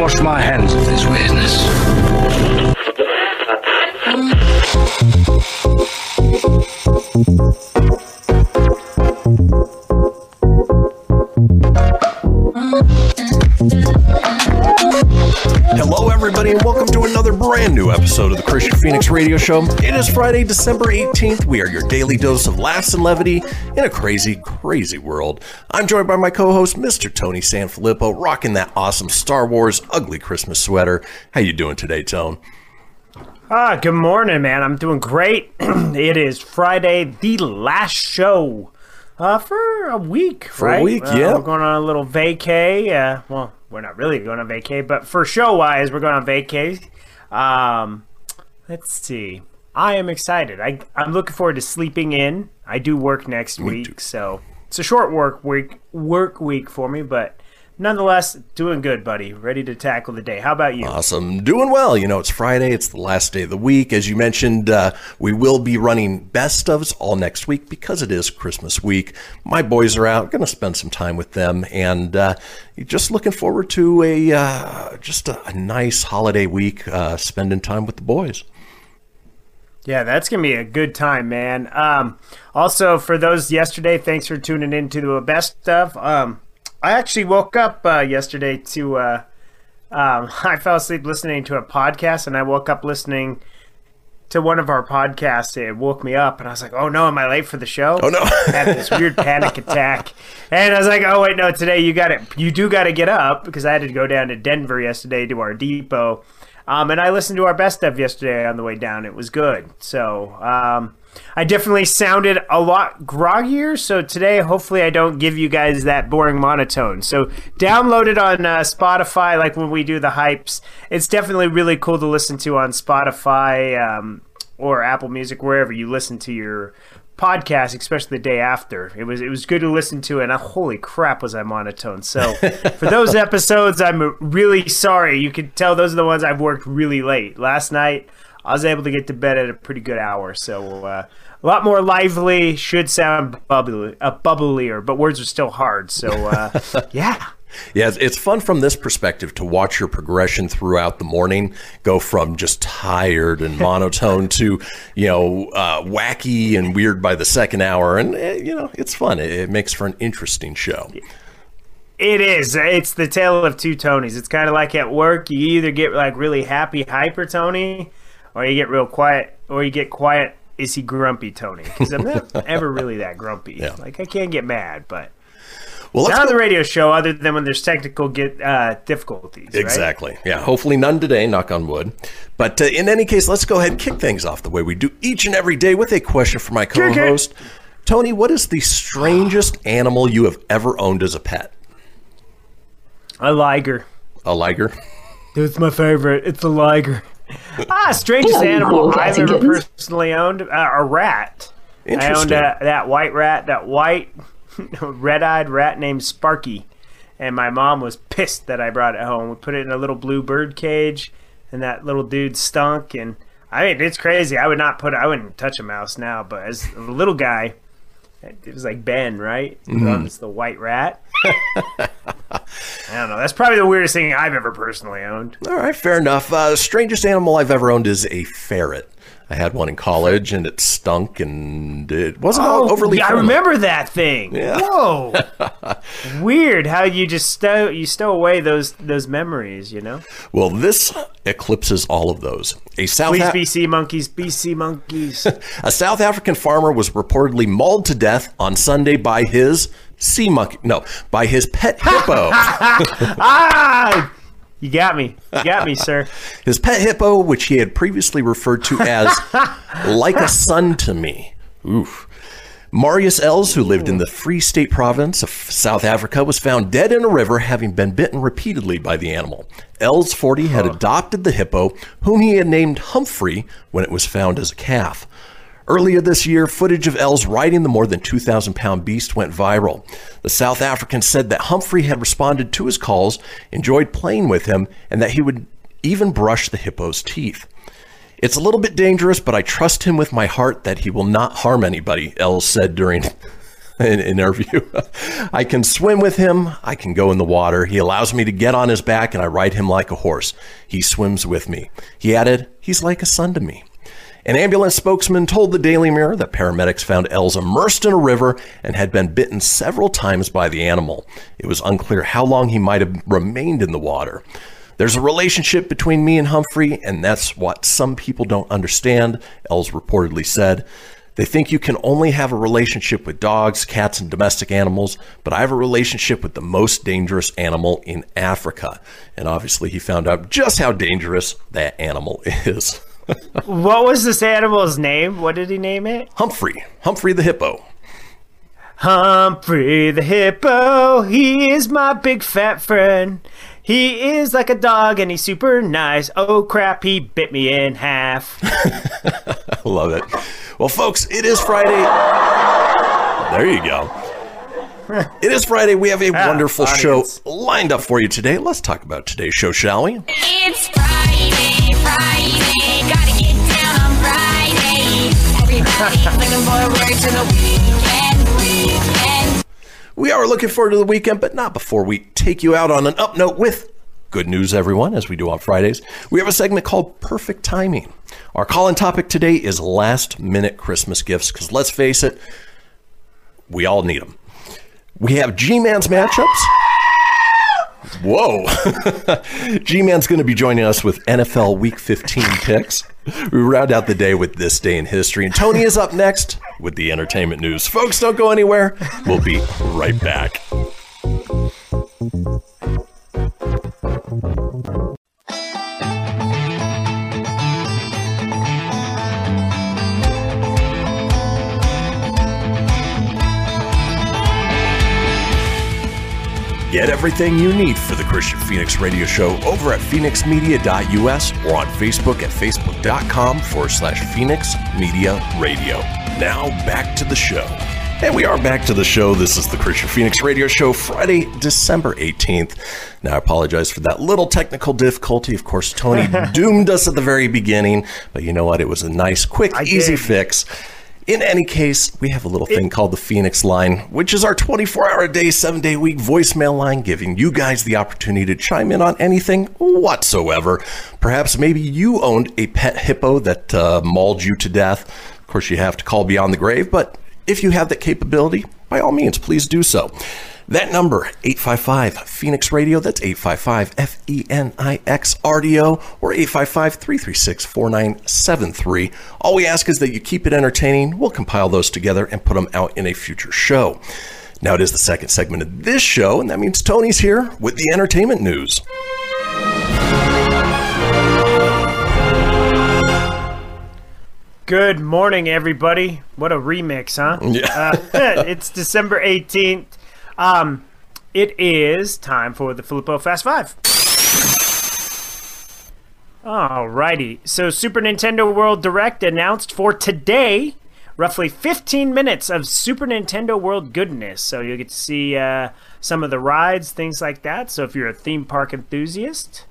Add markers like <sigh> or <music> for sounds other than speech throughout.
Wash my hands of this weirdness. Hello, everybody, and welcome to another brand new episode of the Kristian Fenix Radio Show. It is Friday, December 18th. We are your daily dose of laughs and levity in a crazy, crazy world. I'm joined by my co host, Mr. Tony Sanfilippo, rocking that awesome Star Wars ugly Christmas sweater. How you doing today, Tone? Ah, good morning, man. I'm doing great. <clears throat> it is Friday, the last show uh, for a week, For a week, Uh, yeah. We're going on a little vacay. Uh, well, we're not really going on vacay, but for show wise, we're going on vacay. Um, let's see. I am excited. I, I'm looking forward to sleeping in. I do work next week, so it's a short work week work week for me, but nonetheless, doing good, buddy. Ready to tackle the day. How about you? Awesome. Doing well. You know, it's Friday. It's the last day of the week. As you mentioned, uh, we will be running best ofs all next week because it is Christmas week. My boys are out. Going to spend some time with them and uh, just looking forward to a uh, just a, a nice holiday week uh, spending time with the boys. Yeah, that's gonna be a good time, man. Um, also, for those yesterday, thanks for tuning in to the best stuff. Um, I actually woke up uh, yesterday to. Uh, um, <laughs> I fell asleep listening to a podcast, and I woke up listening to one of our podcasts. It woke me up, and I was like, "Oh no, am I late for the show?" Oh, no. I <laughs> had this weird panic attack, and I was like, "Oh wait, no, today you got it. You do got to get up because I had to go down to Denver yesterday to our depot." Um, and I listened to our best stuff yesterday on the way down. It was good. So um, I definitely sounded a lot groggier. So today, hopefully, I don't give you guys that boring monotone. So download it on uh, Spotify, like when we do the hypes. It's definitely really cool to listen to on Spotify um, or Apple Music, wherever you listen to your podcast, especially the day after. It was it was good to listen to, and uh, holy crap, was I monotone. So <laughs> for those episodes, I'm really sorry. You can tell those are the ones I've worked really late. Last night, I was able to get to bed at a pretty good hour, so uh, a lot more lively. Should sound bubbly, uh, bubblier, but words are still hard. So uh, <laughs> yeah. Yeah, it's- fun from this perspective to watch your progression throughout the morning go from just tired and <laughs> monotone to, you know, uh, wacky and weird by the second hour. And, eh, you know, it's fun. It, it makes for an interesting show. It is. It's the tale of two Tonys. It's kind of like at work. You either get like really happy, hyper Tony, or you get real quiet, or you get quiet. Is he grumpy Tony? Because I'm not <laughs> ever really that grumpy. Yeah. Like I can't get mad, but Well, not on the radio show, other than when there's technical get uh, difficulties. right? Exactly. Yeah. Hopefully none today, knock on wood. But uh, in any case, let's go ahead and kick things off the way we do each and every day with a question for my co host. Tony, what is the strangest animal you have ever owned as a pet? A liger. A liger? It's my favorite. It's a liger. <laughs> ah, strangest Hello, animal cool I've ever kittens. personally owned uh, a rat. I owned Interesting. uh, that white rat, that white <laughs> red-eyed rat named Sparky, and my mom was pissed that I brought it home. We put it in a little blue bird cage, and that little dude stunk. And I mean, it's crazy. I would not put. I wouldn't touch a mouse now, but as a little guy, it was like Ben, right? Mm-hmm. It's the white rat. I don't know. That's probably the weirdest thing I've ever personally owned. All right, fair enough. Uh, strangest animal I've ever owned is a ferret. I had one in college, and it stunk, and it wasn't all overly. Oh, yeah, I remember that thing. Yeah. Whoa, <laughs> weird how you just stow you stow away those those memories. You know, Well, this eclipses all of those. A South please Af- BC monkeys, BC monkeys. <laughs> a South African farmer was reportedly mauled to death on Sunday by his sea monkey. No, by his pet <laughs> hippo. ah, you got me, you got me, sir. <laughs> his pet hippo, which he had previously referred to as <laughs> like a son to me. Oof. Marius Els, who lived in the Free State province of South Africa, was found dead in a river having been bitten repeatedly by the animal. Els, 40, had adopted the hippo, whom he had named Humphrey when it was found as a calf. Earlier this year, footage of Els riding the more than 2,000 pound beast went viral. The South African said that Humphrey had responded to his calls, enjoyed playing with him, and that he would even brush the hippo's teeth. It's a little bit dangerous, but I trust him with my heart that he will not harm anybody, Els said during <laughs> an interview. I can swim with him. I can go in the water. He allows me to get on his back and I ride him like a horse. He swims with me. He added, He's like a son to me. An ambulance spokesman told the Daily Mirror that paramedics found Els immersed in a river and had been bitten several times by the animal. It was unclear how long he might have remained in the water. There's a relationship between me and Humphrey, and that's what some people don't understand, Els reportedly said. They think you can only have a relationship with dogs, cats, and domestic animals, but I have a relationship with the most dangerous animal in Africa. And obviously, he found out just how dangerous that animal <laughs> is. What was this animal's name? What did he name it? Humphrey, Humphrey the hippo. Humphrey the hippo. He is my big fat friend. He is like a dog and he's super nice. Oh crap, he bit me in half. I <laughs> love it. Well, folks, it is Friday. There you go. It is Friday. We have a ah, wonderful audience. show lined up for you today. Let's talk about today's show, shall we? It's Friday, Friday, We are looking forward to the weekend, but not before we take you out on an up note with good news, everyone, as we do on Fridays. We have a segment called Perfect Timing. Our call in topic today is last minute Christmas gifts, because let's face it, we all need them. We have G Man's matchups. Whoa. <laughs> G Man's going to be joining us with NFL Week 15 picks. We round out the day with this day in history. And Tony is up next with the entertainment news. Folks, don't go anywhere. We'll be right back. Get everything you need for the Kristian Fenix Radio Show over at fenixmedia.us or on Facebook at facebook.com forward slash Fenix Media Radio. Now back to the show. And we are back to the show. This is the Kristian Fenix Radio Show, Friday, December 18th. Now, I apologize for that little technical difficulty. Of course, Tony <laughs> doomed us at the very beginning, but you know what? It was a nice, quick, I easy did. fix. In any case, we have a little thing called the Fenix line, which is our 24 hour a day, seven day week voicemail line, giving you guys the opportunity to chime in on anything whatsoever. Perhaps maybe you owned a pet hippo that uh, mauled you to death. Of course, you have to call beyond the grave, but if you have that capability, by all means, please do so. That number, 855 Fenix Radio, that's 855 F E N I X R D O, or 855 336 4973. All we ask is that you keep it entertaining. We'll compile those together and put them out in a future show. Now, it is the second segment of this show, and that means Tony's here with the entertainment news. Good morning, everybody. What a remix, huh? Yeah. Uh, <laughs> it's December 18th. Um, it is time for the Filippo Fast Five. Alrighty. So, Super Nintendo World Direct announced for today roughly 15 minutes of Super Nintendo World goodness. So, you'll get to see uh, some of the rides, things like that. So, if you're a theme park enthusiast,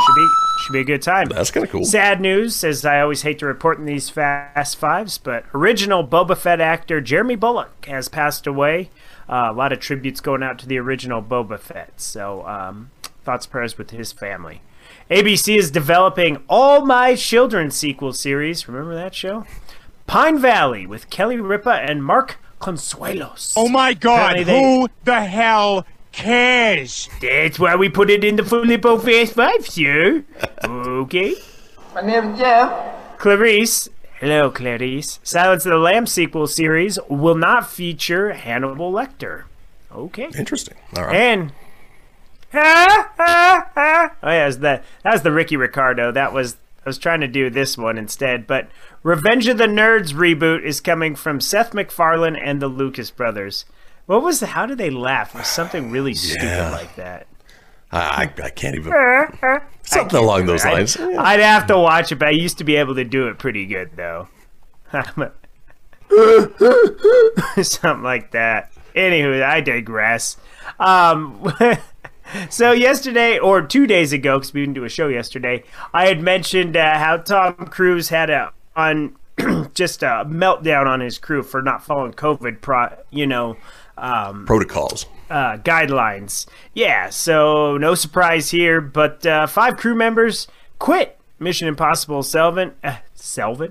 should be should be a good time. That's kind of cool. Sad news, as I always hate to report in these Fast Fives, but original Boba Fett actor Jeremy Bulloch has passed away. Uh, a lot of tributes going out to the original Boba Fett. So, um, thoughts, prayers with his family. ABC is developing All My Children sequel series. Remember that show? Pine Valley with Kelly Ripa and Mark Consuelos. Oh my god, Apparently they- who the hell cares? That's why we put it in the Filippo Fast Five, sir. Okay. My name's Jeff. Clarice. Hello, Clarice. Silence of the Lambs sequel series will not feature Hannibal Lecter. Okay. Interesting. All right. And Ah, ah, ah. oh yeah, was the, that was the Ricky Ricardo. That was I was trying to do this one instead, but Revenge of the Nerds reboot is coming from Seth MacFarlane and the Lucas brothers. What was the, how did they laugh? It was something really stupid like that. I, I, can't even. Something along those I'd, lines. I'd have to watch it, but I used to be able to do it pretty good though. <laughs> Something like that. Anywho, I digress. Um, <laughs> so yesterday, or two days ago, because we didn't do a show yesterday, I had mentioned uh, how Tom Cruise had a on <clears throat> just a meltdown on his crew for not following COVID, pro, you know, um, Protocols. Uh, guidelines. Yeah, so no surprise here, but uh, five crew members quit Mission Impossible 7. Uh?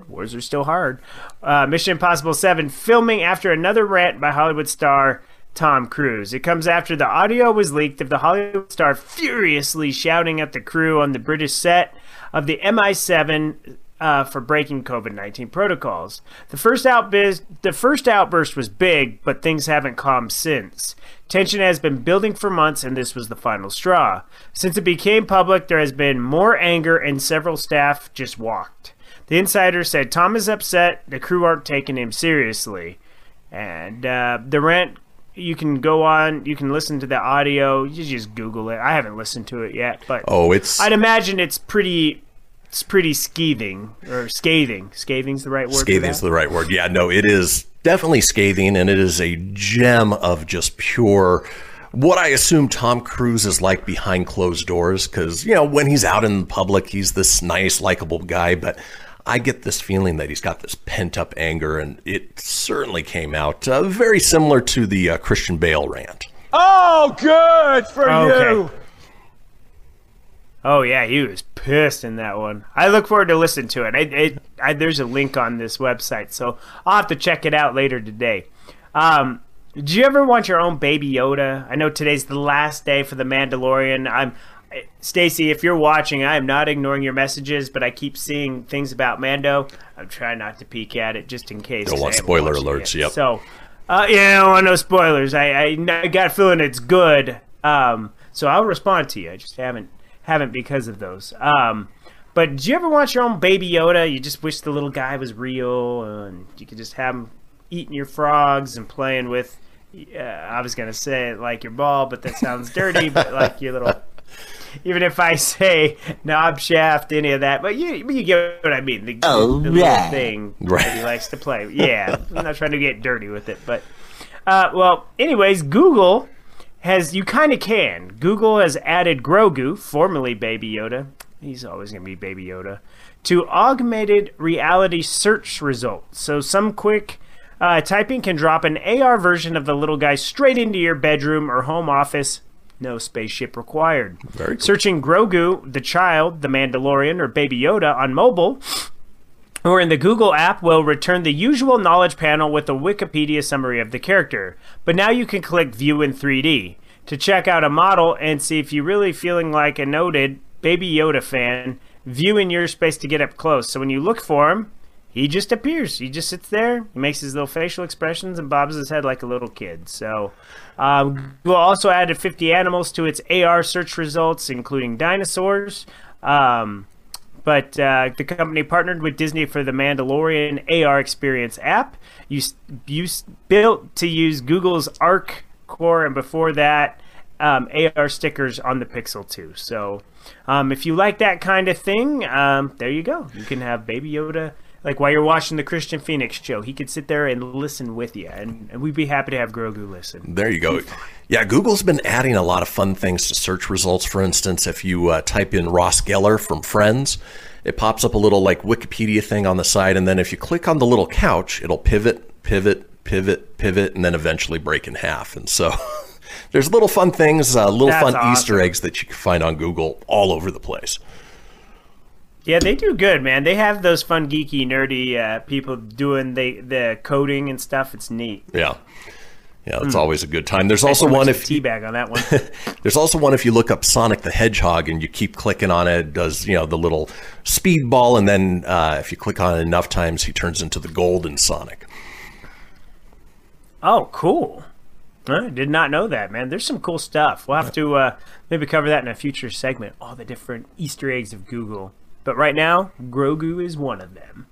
Words are still hard. Uh, Mission Impossible 7 filming after another rant by Hollywood star Tom Cruise. It comes after the audio was leaked of the Hollywood star furiously shouting at the crew on the British set of the MI7 uh, for breaking COVID nineteen protocols. The first outburst, the first outburst was big, but things haven't calmed since. Tension has been building for months, and this was the final straw. Since it became public, there has been more anger, and several staff just walked. The insider said Tom is upset. The crew aren't taking him seriously, and uh, the rant. You can go on. You can listen to the audio. You just Google it. I haven't listened to it yet, but Oh, it's I'd imagine it's pretty it's pretty scathing or scathing. Scathing's the right word. scathing's the right word. Yeah, no, it is definitely scathing, and it is a gem of just pure. What I assume Tom Cruise is like behind closed doors, because you know when he's out in public, he's this nice, likable guy. But I get this feeling that he's got this pent up anger, and it certainly came out uh, very similar to the uh, Christian Bale rant. Oh, good for Okay. you. Oh yeah, he was pissed in that one. I look forward to listening to it. I, it I, there's a link on this website, so I'll have to check it out later today. Um, do you ever want your own Baby Yoda? I know today's the last day for the Mandalorian. I'm Stacy. If you're watching, I am not ignoring your messages, but I keep seeing things about Mando. I'm trying not to peek at it just in case. Don't want spoiler it alerts, yep. So, uh, yeah, I don't want no spoilers. I, I, I got a feeling it's good. Um, so I'll respond to you. I just haven't haven't because of those. Um, but do you ever watch your own Baby Yoda? You just wish the little guy was real, and you could just have him eating your frogs and playing with. Uh, I was gonna say like your ball, but that sounds dirty. but like your little. <laughs> Even if I say knob shaft, any of that, but you you get what I mean. The, Oh, the little thing Right. that he likes to play. Yeah, I'm not trying to get dirty with it, but uh, well, anyways, Google has you kind of can. Google has added Grogu, formerly Baby Yoda. He's always going to be Baby Yoda, to augmented reality search results. So some quick uh, typing can drop an AR version of the little guy straight into your bedroom or home office. No spaceship required. Very cool. Searching Grogu, the child, the Mandalorian, or Baby Yoda on mobile or in the Google app will return the usual knowledge panel with a Wikipedia summary of the character. But now you can click View in 3D to check out a model and see if you're really feeling like a noted Baby Yoda fan. View in your space to get up close. So when you look for him, he just appears. He just sits there. He makes his little facial expressions and bobs his head like a little kid. So, um, Google also added 50 animals to its AR search results, including dinosaurs. Um, but uh, the company partnered with Disney for the Mandalorian AR Experience app. You, you built to use Google's Arc Core, and before that, um, AR stickers on the Pixel 2. So, um, if you like that kind of thing, um, there you go. You can have Baby Yoda. Like while you're watching the Kristian Fenix show, he could sit there and listen with you, and, and we'd be happy to have Grogu listen. There you go. Yeah, Google's been adding a lot of fun things to search results. For instance, if you uh, type in Ross Geller from Friends, it pops up a little like Wikipedia thing on the side, and then if you click on the little couch, it'll pivot, pivot, pivot, pivot, and then eventually break in half. And so <laughs> there's little fun things, uh, little That's fun awesome. Easter eggs that you can find on Google all over the place. Yeah, they do good, man. They have those fun, geeky, nerdy uh, people doing the the coding and stuff. It's neat. Yeah. Yeah, it's Hmm. always a good time. There's also one if teabag on that one. <laughs> There's also one if you look up Sonic the Hedgehog and you keep clicking on it, it does you know the little speed ball, and then uh, if you click on it enough times, he turns into the golden Sonic. oh, cool. I did not know that, man. There's some cool stuff. We'll have to uh, maybe cover that in a future segment. All the different Easter eggs of Google. But right now, Grogu is one of them.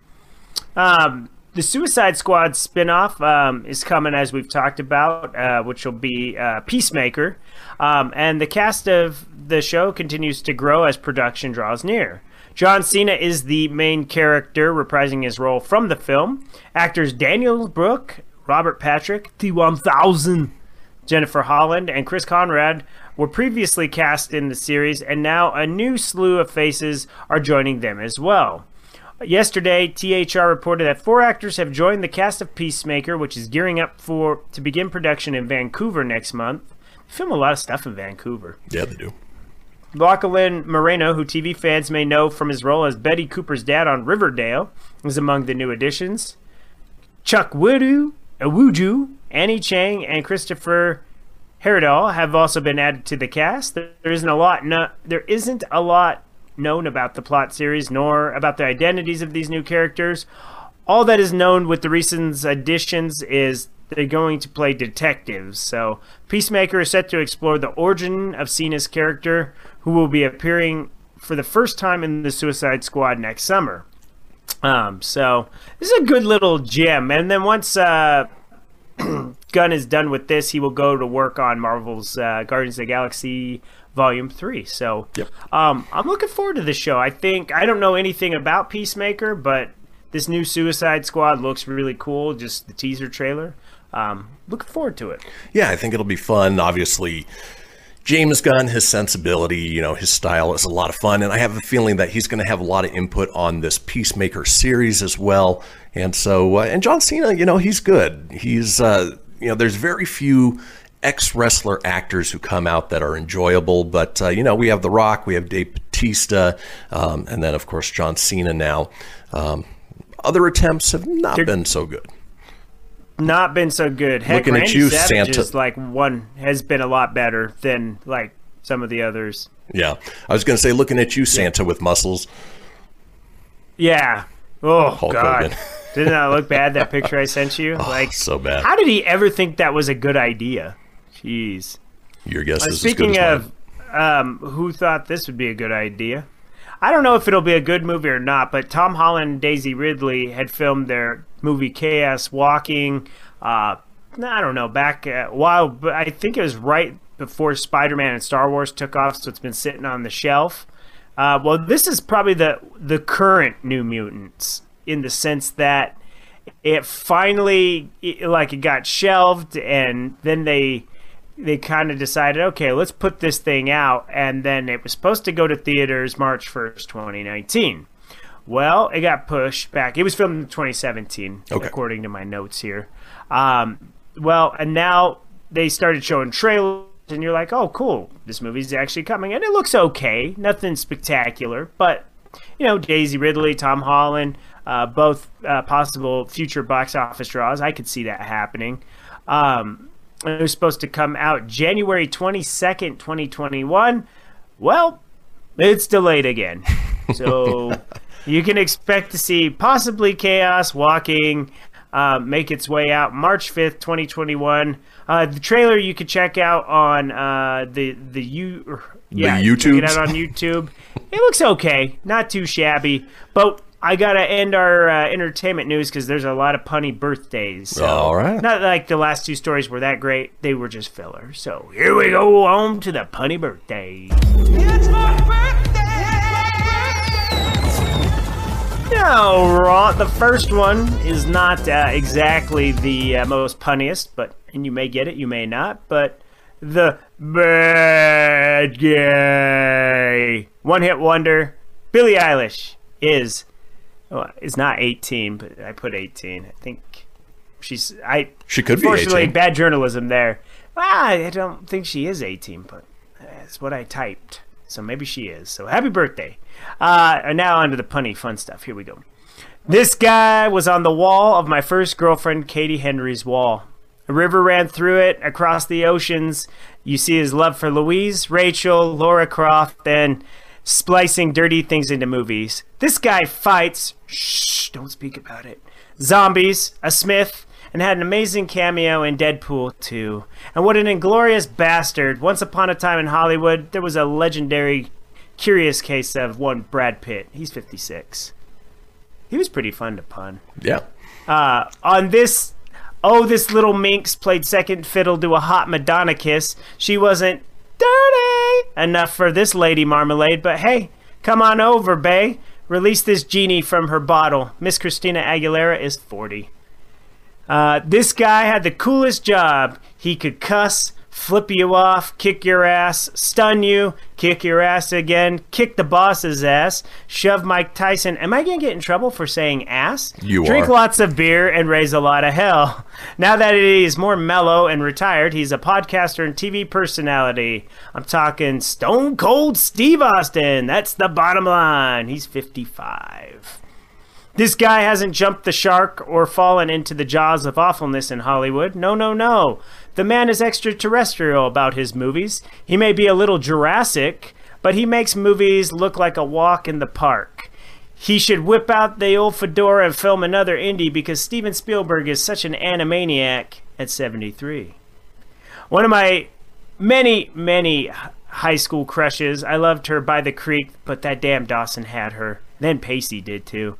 Um, the Suicide Squad spinoff um, is coming, as we've talked about, uh, which will be uh, Peacemaker. Um, and the cast of the show continues to grow as production draws near. John Cena is the main character, reprising his role from the film. Actors Daniel Brooke, Robert Patrick, T1000, Jennifer Holland, and Chris Conrad were previously cast in the series, and now a new slew of faces are joining them as well. Yesterday, THR reported that four actors have joined the cast of Peacemaker, which is gearing up for to begin production in Vancouver next month. They film a lot of stuff in Vancouver. Yeah, they do. Lochlyn Munro, who TV fans may know from his role as Betty Cooper's dad on Riverdale, is among the new additions. Chuck Wudu, Iwuji, Annie Chang, and Christopher Heyerdahl have also been added to the cast. There isn't a lot. No, there isn't a lot known about the plot series, nor about the identities of these new characters. All that is known with the recent additions is they're going to play detectives. So, Peacemaker is set to explore the origin of Cena's character, who will be appearing for the first time in the Suicide Squad next summer. Um, so this is a good little gem. And then once uh, <clears throat> Gunn is done with this, he will go to work on Marvel's uh, Guardians of the Galaxy Volume Three. So um, I'm looking forward to this show. I think I don't know anything about Peacemaker, but this new Suicide Squad looks really cool. Just the teaser trailer. Um, looking forward to it. Yeah, I think it'll be fun. Obviously, James Gunn, his sensibility, you know, his style is a lot of fun, and I have a feeling that he's going to have a lot of input on this Peacemaker series as well. And so, uh, and John Cena, you know, he's good. He's, uh, you know, there's very few ex wrestler actors who come out that are enjoyable, but uh, you know, we have The Rock, we have Dave Batista, um, and then of course John Cena now. Um, other attempts have not been so good. Not been so good. Heck, Looking at you, Savage Santa- is like one has been a lot better than like some of the others. Yeah, I was going to say, looking at you, Santa with muscles. Yeah. Oh Hulk God. <laughs> Didn't that look bad? That picture I sent you. like so bad. How did he ever think that was a good idea? Jeez. Your guess Uh, is as good speaking as of um, who thought this would be a good idea, I don't know if it'll be a good movie or not. But Tom Holland and Daisy Ridley had filmed their movie Chaos Walking. Uh, I don't know back a while, but I think it was right before Spider-Man and Star Wars took off, so it's been sitting on the shelf. Uh, well, this is probably the the current New Mutants in the sense that it finally it, like it got shelved, and then they they kind of decided, okay, let's put this thing out, and then it was supposed to go to theaters March first, twenty nineteen. Well, it got pushed back. It was filmed in 2017, Okay. according to my notes here. Um, well, and now they started showing trailers, and you're like, oh, cool, this movie's actually coming, and it looks okay, nothing spectacular, but you know, Daisy Ridley, Tom Holland, uh, both uh, possible future box office draws. I could see that happening. Um, it was supposed to come out January 22nd, 2021. Well, it's delayed again. <laughs> So you can expect to see possibly Chaos Walking uh, make its way out March 5th, 2021. Uh, the trailer you can check out on uh, the the you yeah, you can check it out on YouTube. it looks okay, not too shabby, but I gotta end our uh, entertainment news because there's a lot of punny birthdays. So All right. not like the last two stories were that great; they were just filler. So here we go home to the punny birthdays. No, Raw. The first one is not uh, exactly the uh, most punniest, but and you may get it, you may not. But the bad guy, one-hit wonder, Billie Eilish is well, is not 18, but I put 18. I think she's I. She could be Unfortunately, 18. bad journalism there. Ah, I don't think she is 18, but that's what I typed. So maybe she is. So happy birthday. Uh, and now on to the punny fun stuff. Here we go. This guy was on the wall of my first girlfriend, Katie Henry's wall. A river ran through it across the oceans. You see his love for Louise, Rachel, Laura Croft, and splicing dirty things into movies. This guy fights. Shh, don't speak about it. Zombies, a Smith, and had an amazing cameo in Deadpool 2. And what an inglorious bastard. Once upon a time in Hollywood, there was a legendary, curious case of one Brad Pitt. He's 56. He was pretty fun to pun. Yeah. Uh, on this, oh, this little minx played second fiddle to a hot Madonna kiss. She wasn't dirty enough for this lady marmalade, but hey, come on over, Bay. Release this genie from her bottle. Miss Christina Aguilera is 40. Uh, this guy had the coolest job. He could cuss, flip you off, kick your ass, stun you, kick your ass again, kick the boss's ass, shove Mike Tyson. Am I going to get in trouble for saying ass? You Drink are. lots of beer and raise a lot of hell. <laughs> Now that he is more mellow and retired, he's a podcaster and TV personality. I'm talking Stone Cold Steve Austin. That's the bottom line. He's 55. This guy hasn't jumped the shark or fallen into the jaws of awfulness in Hollywood. No, no, no. The man is extraterrestrial about his movies. He may be a little Jurassic, but he makes movies look like a walk in the park. He should whip out the old fedora and film another indie because Steven Spielberg is such an animaniac at 73. One of my many, many high school crushes. I loved her by the creek, but that damn Dawson had her. Then Pacey did too.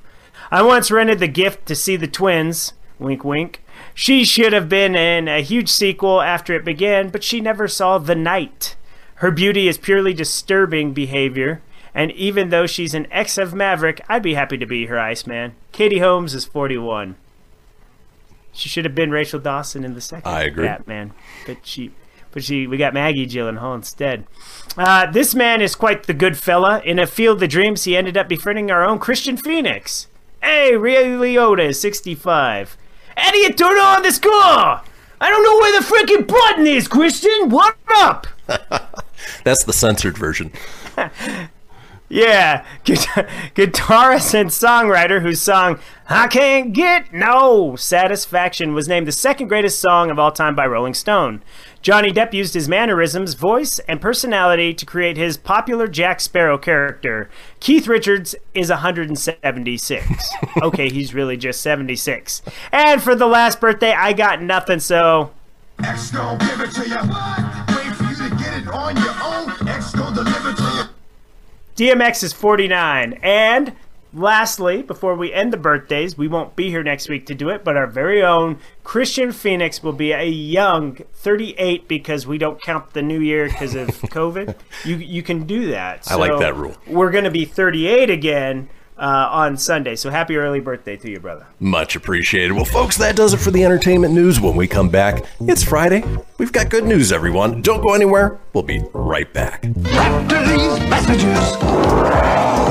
I once rented the gift to see the twins. Wink, wink. She should have been in a huge sequel after it began, but she never saw The Night. Her beauty is purely disturbing behavior, and even though she's an ex of Maverick, I'd be happy to be her Iceman. Katie Holmes is 41. She should have been Rachel Dawson in the second I agree. Batman, but she, but she, we got Maggie Gyllenhaal instead. Uh, this man is quite the good fella. In a field of dreams, he ended up befriending our own Kristian Fenix. Hey, Ray Liotta is 65. How do you turn on the score? I don't know where the freaking button is, Kristian. What up? <laughs> That's the censored version. <laughs> Yeah, guitarist and songwriter whose song I Can't Get No Satisfaction was named the second greatest song of all time by Rolling Stone. Johnny Depp used his mannerisms, voice, and personality to create his popular Jack Sparrow character. Keith Richards is 176. okay, he's really just 76. And for the last birthday, I got nothing, so X gon' give it to you. Wait for you to get it on your own. X gon' deliver to you. DMX is 49. And lastly, before we end the birthdays, we won't be here next week to do it, but our very own Kristian Fenix will be a young 38 because we don't count the new year because of <laughs> COVID. You you can do that. I like that rule. We're going to be 38 again uh, on Sunday. So happy early birthday to you, brother. Much appreciated. Well, folks, that does it for the entertainment news. When we come back, it's Friday. We've got good news, everyone. Don't go anywhere. We'll be right back. After these messages,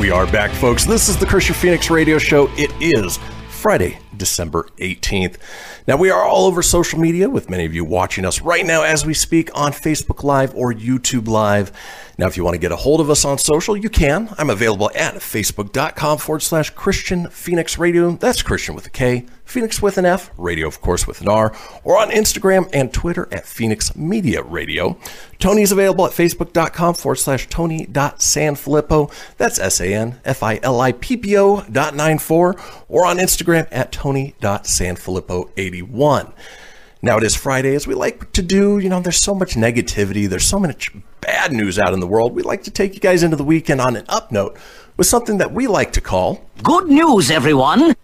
We are back, folks. This is the Kristian Fenix Radio Show. It is Friday, December 18th. Now, we are all over social media with many of you watching us right now as we speak on Facebook Live or YouTube Live. Now, if you want to get a hold of us on social, you can. I'm available at facebook.com forward slash Kristian Fenix Radio. That's Kristian with a K, Fenix with an F, radio, of course, with an R, or on Instagram and Twitter at Fenix Media Radio. Tony's available at facebook.com forward slash Tony.Sanfilippo. That's S A N F I L I P P O dot nine four, or on Instagram at Tony.Sanfilippo81. Now it is Friday, as we like to do. You know, there's so much negativity, there's so much bad news out in the world. We like to take you guys into the weekend on an up note with something that we like to call Good news, everyone.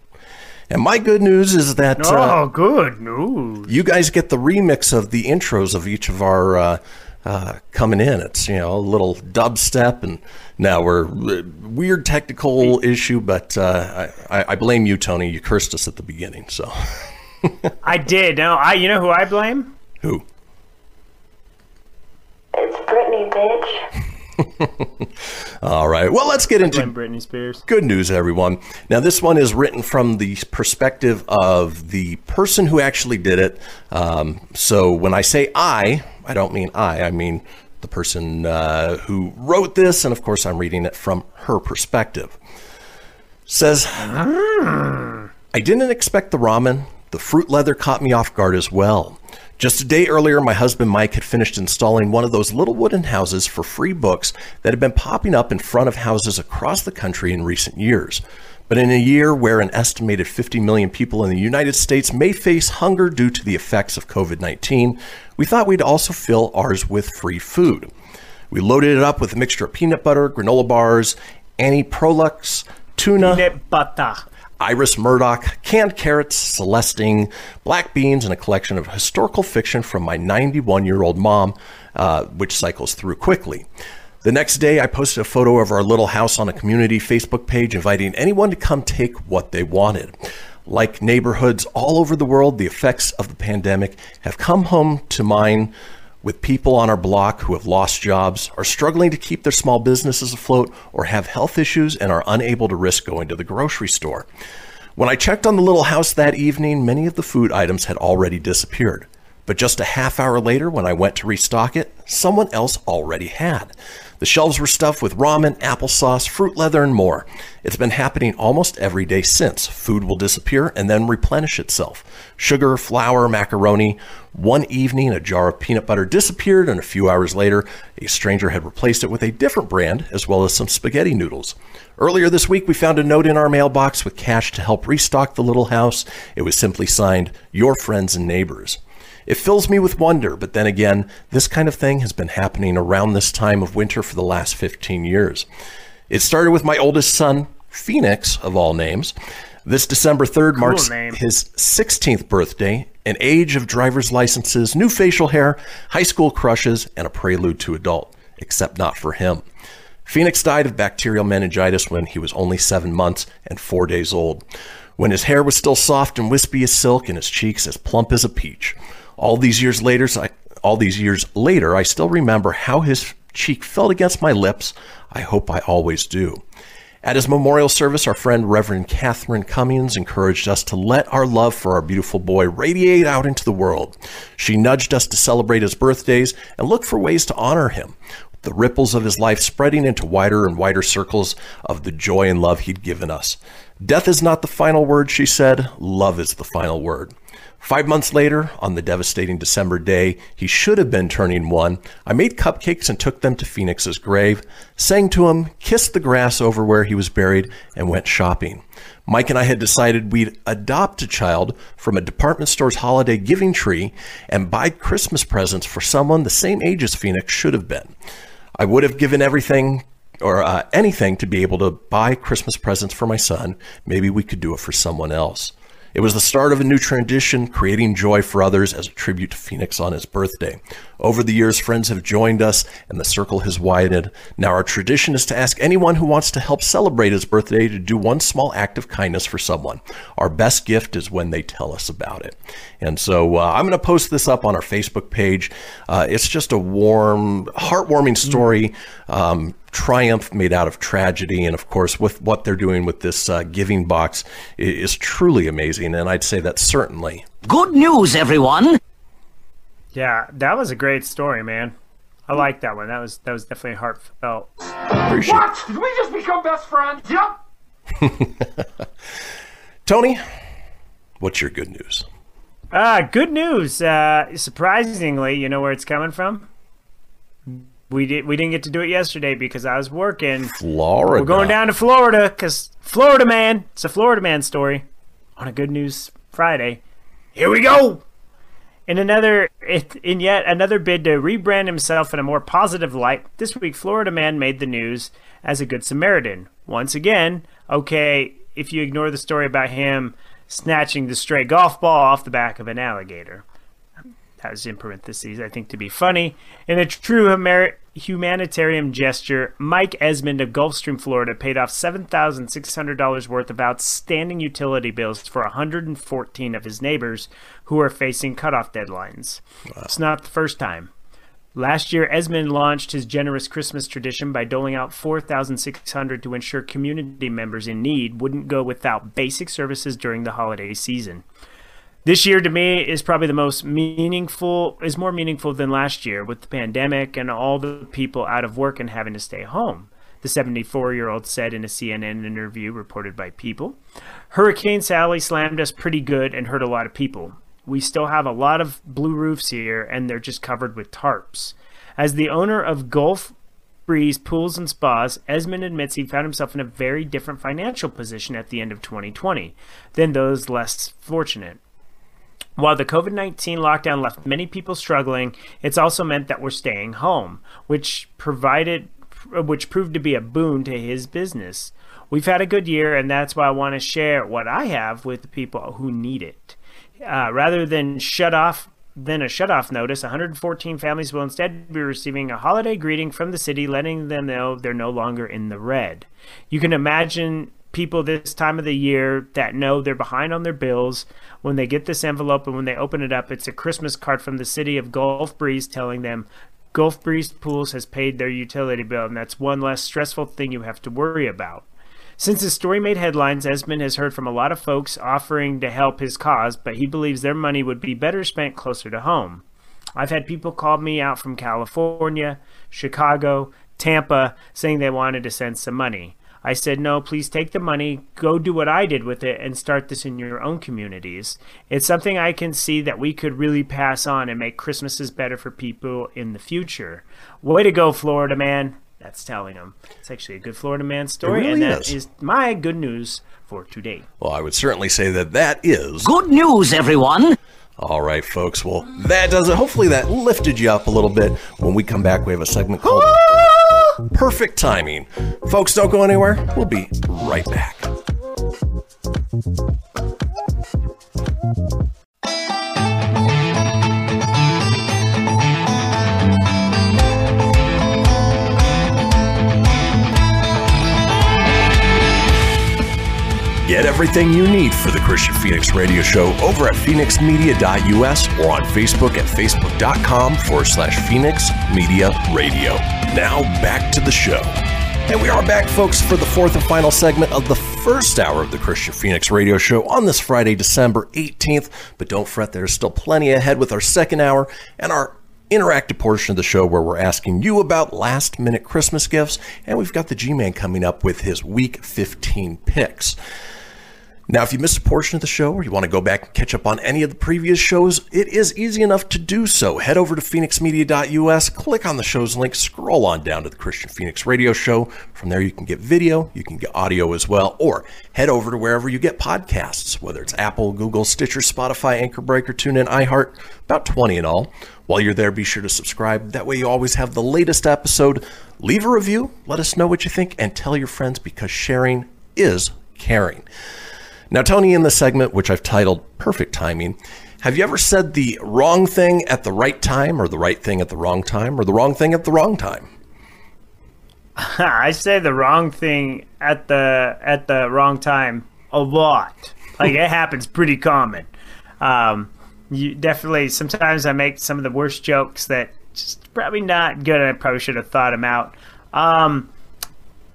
And my good news is that Oh, uh, good news. you guys get the remix of the intros of each of our uh, uh, coming in. It's you know a little dubstep, and now we're uh, weird technical issue, but uh, I, I blame you, Tony. You cursed us at the beginning, so <laughs> I did. No, I. You know who I blame? who? It's Britney, bitch. <laughs> All right. Well, let's get into Blame Britney Spears. Good news, everyone. Now, this one is written from the perspective of the person who actually did it. Um, so, when I say I, I don't mean I, I mean the person uh, who wrote this, and of course, I'm reading it from her perspective. Says, I didn't expect the ramen. The fruit leather caught me off guard as well. Just a day earlier, my husband Mike had finished installing one of those little wooden houses for free books that had been popping up in front of houses across the country in recent years. But in a year where an estimated 50 million people in the United States may face hunger due to the effects of COVID 19, we thought we'd also fill ours with free food. We loaded it up with a mixture of peanut butter, granola bars, Annie Prolux, tuna, Peanut butter. Iris Murdoch, canned carrots, Celestine, black beans, and a collection of historical fiction from my 91 year old mom, uh, which cycles through quickly. The next day, I posted a photo of our little house on a community Facebook page inviting anyone to come take what they wanted. Like neighborhoods all over the world, the effects of the pandemic have come home to mine with people on our block who have lost jobs, are struggling to keep their small businesses afloat, or have health issues and are unable to risk going to the grocery store. When I checked on the little house that evening, many of the food items had already disappeared. But just a half hour later, when I went to restock it, someone else already had. The shelves were stuffed with ramen, applesauce, fruit leather, and more. It's been happening almost every day since. Food will disappear and then replenish itself. Sugar, flour, macaroni. One evening, a jar of peanut butter disappeared, and a few hours later, a stranger had replaced it with a different brand, as well as some spaghetti noodles. Earlier this week, we found a note in our mailbox with cash to help restock the little house. It was simply signed, Your Friends and Neighbors. It fills me with wonder, but then again, this kind of thing has been happening around this time of winter for the last 15 years. It started with my oldest son, Phoenix, of all names. This December 3rd marks name. his 16th birthday, an age of driver's licenses, new facial hair, high school crushes, and a prelude to adult, except not for him. Phoenix died of bacterial meningitis when he was only seven months and four days old, when his hair was still soft and wispy as silk and his cheeks as plump as a peach. All these years later, I, all these years later, I still remember how his cheek felt against my lips. I hope I always do. At his memorial service, our friend Reverend Catherine Cummings encouraged us to let our love for our beautiful boy radiate out into the world. She nudged us to celebrate his birthdays and look for ways to honor him, the ripples of his life spreading into wider and wider circles of the joy and love he'd given us. Death is not the final word, she said. Love is the final word. Five months later, on the devastating December day he should have been turning one, I made cupcakes and took them to Phoenix's grave, sang to him, kissed the grass over where he was buried, and went shopping. Mike and I had decided we'd adopt a child from a department store's holiday giving tree and buy Christmas presents for someone the same age as Phoenix should have been. I would have given everything or uh, anything to be able to buy Christmas presents for my son. Maybe we could do it for someone else. It was the start of a new tradition, creating joy for others as a tribute to Phoenix on his birthday. Over the years, friends have joined us and the circle has widened. Now, our tradition is to ask anyone who wants to help celebrate his birthday to do one small act of kindness for someone. Our best gift is when they tell us about it. And so uh, I'm going to post this up on our Facebook page. Uh, it's just a warm, heartwarming story. Um, triumph made out of tragedy. And of course, with what they're doing with this uh, giving box is truly amazing. And I'd say that certainly. Good news, everyone. Yeah, that was a great story, man. I like that one. That was that was definitely heartfelt. Appreciate What? Did we just become best friends? Yep. <laughs> Tony, what's your good news? Uh, good news. Uh, surprisingly, you know where it's coming from? We did. We didn't get to do it yesterday because I was working. Florida. We're going down to Florida because Florida man. It's a Florida man story on a Good News Friday. Here we go. In another, in yet another bid to rebrand himself in a more positive light, this week Florida man made the news as a good Samaritan. Once again, okay, if you ignore the story about him snatching the stray golf ball off the back of an alligator. That was in parentheses, I think, to be funny. In a true humer- humanitarian gesture, Mike Esmond of Gulfstream, Florida, paid off $7,600 worth of outstanding utility bills for 114 of his neighbors who are facing cutoff deadlines. It's not the first time. Last year, Esmond launched his generous Christmas tradition by doling out 4,600 to ensure community members in need wouldn't go without basic services during the holiday season. This year to me is probably the most meaningful is more meaningful than last year with the pandemic and all the people out of work and having to stay home. The 74-year-old said in a CNN interview reported by People. Hurricane Sally slammed us pretty good and hurt a lot of people. We still have a lot of blue roofs here and they're just covered with tarps. As the owner of Gulf Breeze Pools and Spas, Esmond admits he found himself in a very different financial position at the end of 2020 than those less fortunate. While the COVID 19 lockdown left many people struggling, it's also meant that we're staying home, which provided which proved to be a boon to his business. We've had a good year, and that's why I want to share what I have with the people who need it. Uh, rather than shut off than a shut-off notice, 114 families will instead be receiving a holiday greeting from the city, letting them know they're no longer in the red. You can imagine people this time of the year that know they're behind on their bills when they get this envelope and when they open it up it's a christmas card from the city of gulf breeze telling them gulf breeze pools has paid their utility bill and that's one less stressful thing you have to worry about since his story made headlines, Esmond has heard from a lot of folks offering to help his cause, but he believes their money would be better spent closer to home. I've had people call me out from California, Chicago, Tampa, saying they wanted to send some money. I said, no, please take the money, go do what I did with it, and start this in your own communities. It's something I can see that we could really pass on and make Christmases better for people in the future. Way to go, Florida man. That's telling them. It's actually a good Florida man story, really and that is. is my good news for today. Well, I would certainly say that that is. Good news, everyone. All right, folks. Well, that does it. Hopefully, that lifted you up a little bit. When we come back, we have a segment called Perfect Timing. Folks, don't go anywhere. We'll be right back. Get everything you need for the Kristian Fenix Radio Show over at fenixmedia.us or on Facebook at facebook.com forward slash Fenix Media Radio. Now back to the show. And we are back, folks, for the fourth and final segment of the first hour of the Kristian Fenix Radio Show on this Friday, December 18th. But don't fret, there's still plenty ahead with our second hour and our interactive portion of the show where we're asking you about last minute Christmas gifts. And we've got the G Man coming up with his week 15 picks. Now, if you missed a portion of the show or you want to go back and catch up on any of the previous shows, it is easy enough to do so. Head over to fenixmedia.us, click on the show's link, scroll on down to the Kristian Fenix Radio Show. From there, you can get video, you can get audio as well, or head over to wherever you get podcasts, whether it's Apple, Google, Stitcher, Spotify, Anchor Breaker, TuneIn, iHeart, about 20 in all. While you're there, be sure to subscribe. That way, you always have the latest episode. Leave a review, let us know what you think, and tell your friends because sharing is caring. Now, Tony, in the segment, which I've titled Perfect Timing, have you ever said the wrong thing at the right time, or the right thing at the wrong time, or the wrong thing at the wrong time? <laughs> I say the wrong thing at the at the wrong time a lot. Like it happens pretty common. Um, you definitely sometimes I make some of the worst jokes that just probably not good. I probably should have thought them out. Um,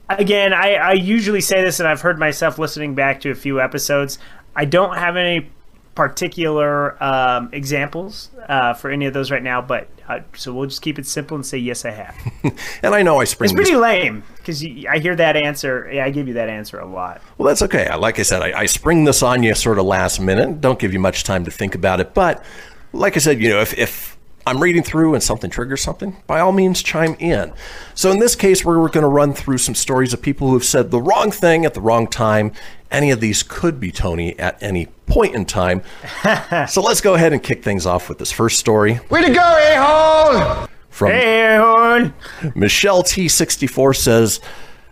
again, I, I usually say this, and I've heard myself listening back to a few episodes. I don't have any particular um, examples uh, for any of those right now, but uh, so we'll just keep it simple and say yes, I have. <laughs> And I know I spring It's pretty these- lame because I hear that answer. Yeah, I give you that answer a lot. Well, that's okay. Like I said, I, I spring this on you sort of last minute. Don't give you much time to think about it. But like I said, you know, if, if I'm reading through and something triggers something, by all means, chime in. So in this case, we're, we're going to run through some stories of people who have said the wrong thing at the wrong time. Any of these could be Tony at any point in time. <laughs> so let's go ahead and kick things off with this first story Way to go, a-hole! from Hey, hon. Michelle T64 says,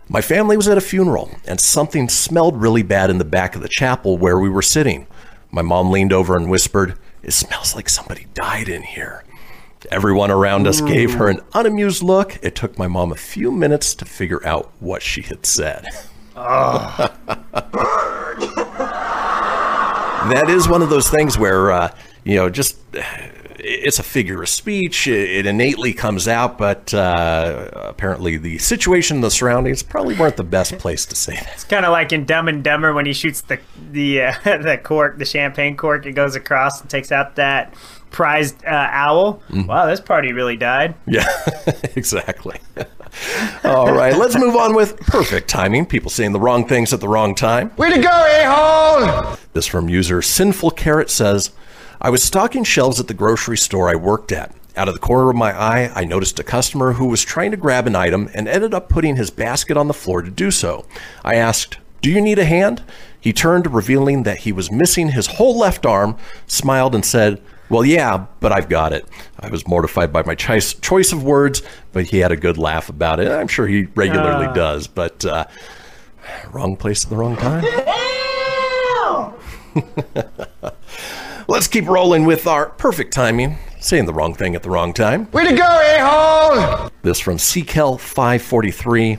My family was at a funeral and something smelled really bad in the back of the chapel where we were sitting. My mom leaned over and whispered, It smells like somebody died in here. Everyone around us gave her an unamused look. It took my mom a few minutes to figure out what she had said. that is one of those things where, uh, you know, just it's a figure of speech. It, it innately comes out, but uh, apparently the situation, the surroundings, probably weren't the best place to say that. It's kind of like in Dumb and Dumber when he shoots the the uh, <laughs> the cork, the champagne cork. It goes across and takes out that prized uh, owl. Wow, this party really died. Yeah, <laughs> exactly. <laughs> All right, let's move on with perfect timing. People saying the wrong things at the wrong time. Way to go, a-hole! This from user Sinful Carrot says, I was stocking shelves at the grocery store I worked at. Out of the corner of my eye, I noticed a customer who was trying to grab an item and ended up putting his basket on the floor to do so. I asked, Do you need a hand? He turned, revealing that he was missing his whole left arm, smiled, and said, Well, yeah, but I've got it. I was mortified by my choice, choice of words, but he had a good laugh about it. I'm sure he regularly Ah. does, but uh, wrong place at the wrong time. <laughs> Let's keep rolling with our perfect timing, saying the wrong thing at the wrong time. Way to go, a-hole! This from CKEL 543.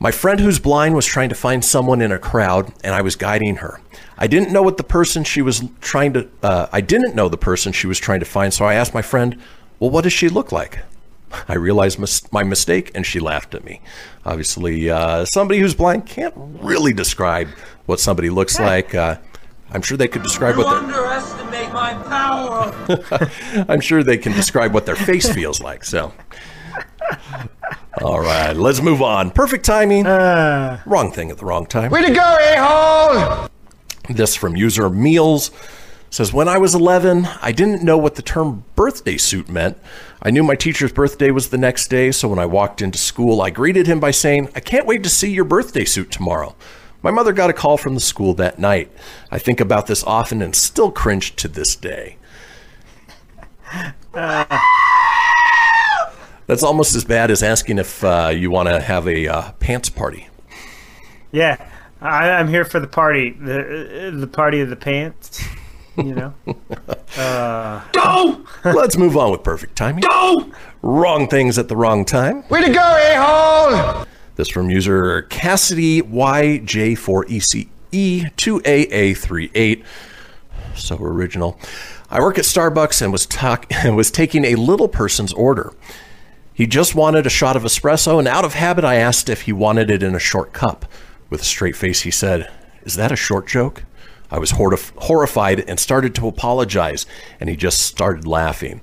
My friend who's blind was trying to find someone in a crowd, and I was guiding her. I didn't know what the person she was trying to. Uh, I didn't know the person she was trying to find, so I asked my friend, "Well, what does she look like?" <laughs> I realized mis- my mistake, and she laughed at me. Obviously, uh, somebody who's blind can't really describe what somebody looks like. Uh, I'm sure they could describe what their underestimate my power. <laughs> I'm sure they can describe what their face feels like. So, all right, let's move on. Perfect timing. wrong thing at the wrong time. Way to go, a-hole! This from user Meals says When I was 11, I didn't know what the term birthday suit meant. I knew my teacher's birthday was the next day, so when I walked into school, I greeted him by saying, I can't wait to see your birthday suit tomorrow. My mother got a call from the school that night. I think about this often and still cringe to this day. That's almost as bad as asking if uh, you want to have a uh, pants party. Yeah, I, I'm here for the party, the the party of the pants. You know. <laughs> Uh, Go! Let's move on with perfect timing. Go! Wrong things at the wrong time. Way to go, a-hole! This from user Cassidy YJ4ECE2AA38. So original. I work at Starbucks and was talk <laughs> and was taking a little person's order. He just wanted a shot of espresso, and out of habit, I asked if he wanted it in a short cup. With a straight face, he said, Is that a short joke? I was horrif- horrified and started to apologize, and he just started laughing.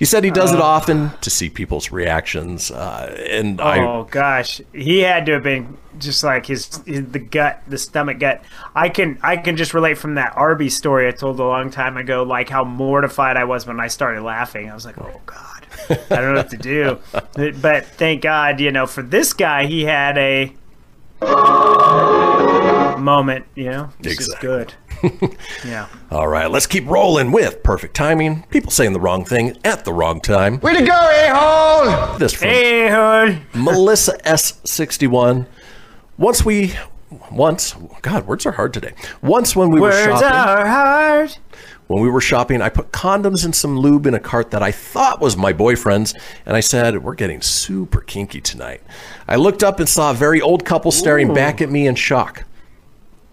He said he does it often to see people's reactions, uh, and I oh gosh, he had to have been just like his, his the gut, the stomach gut. I can I can just relate from that Arby's story I told a long time ago, like how mortified I was when I started laughing. I was like, oh god, I don't know what to do. <laughs> But thank God, you know, for this guy, he had a moment. You know, this is Exactly. good. <laughs> Yeah. All right, let's keep rolling with perfect timing. People saying the wrong thing at the wrong time. Way to go, a-hole! This from Hey, hood. Melissa S61. Once we, once, God, words are hard today. Once when we were Words shopping, are hard. When we were shopping, I put condoms and some lube in a cart that I thought was my boyfriend's, and I said, "We're getting super kinky tonight." I looked up and saw a very old couple staring Ooh. back at me in shock.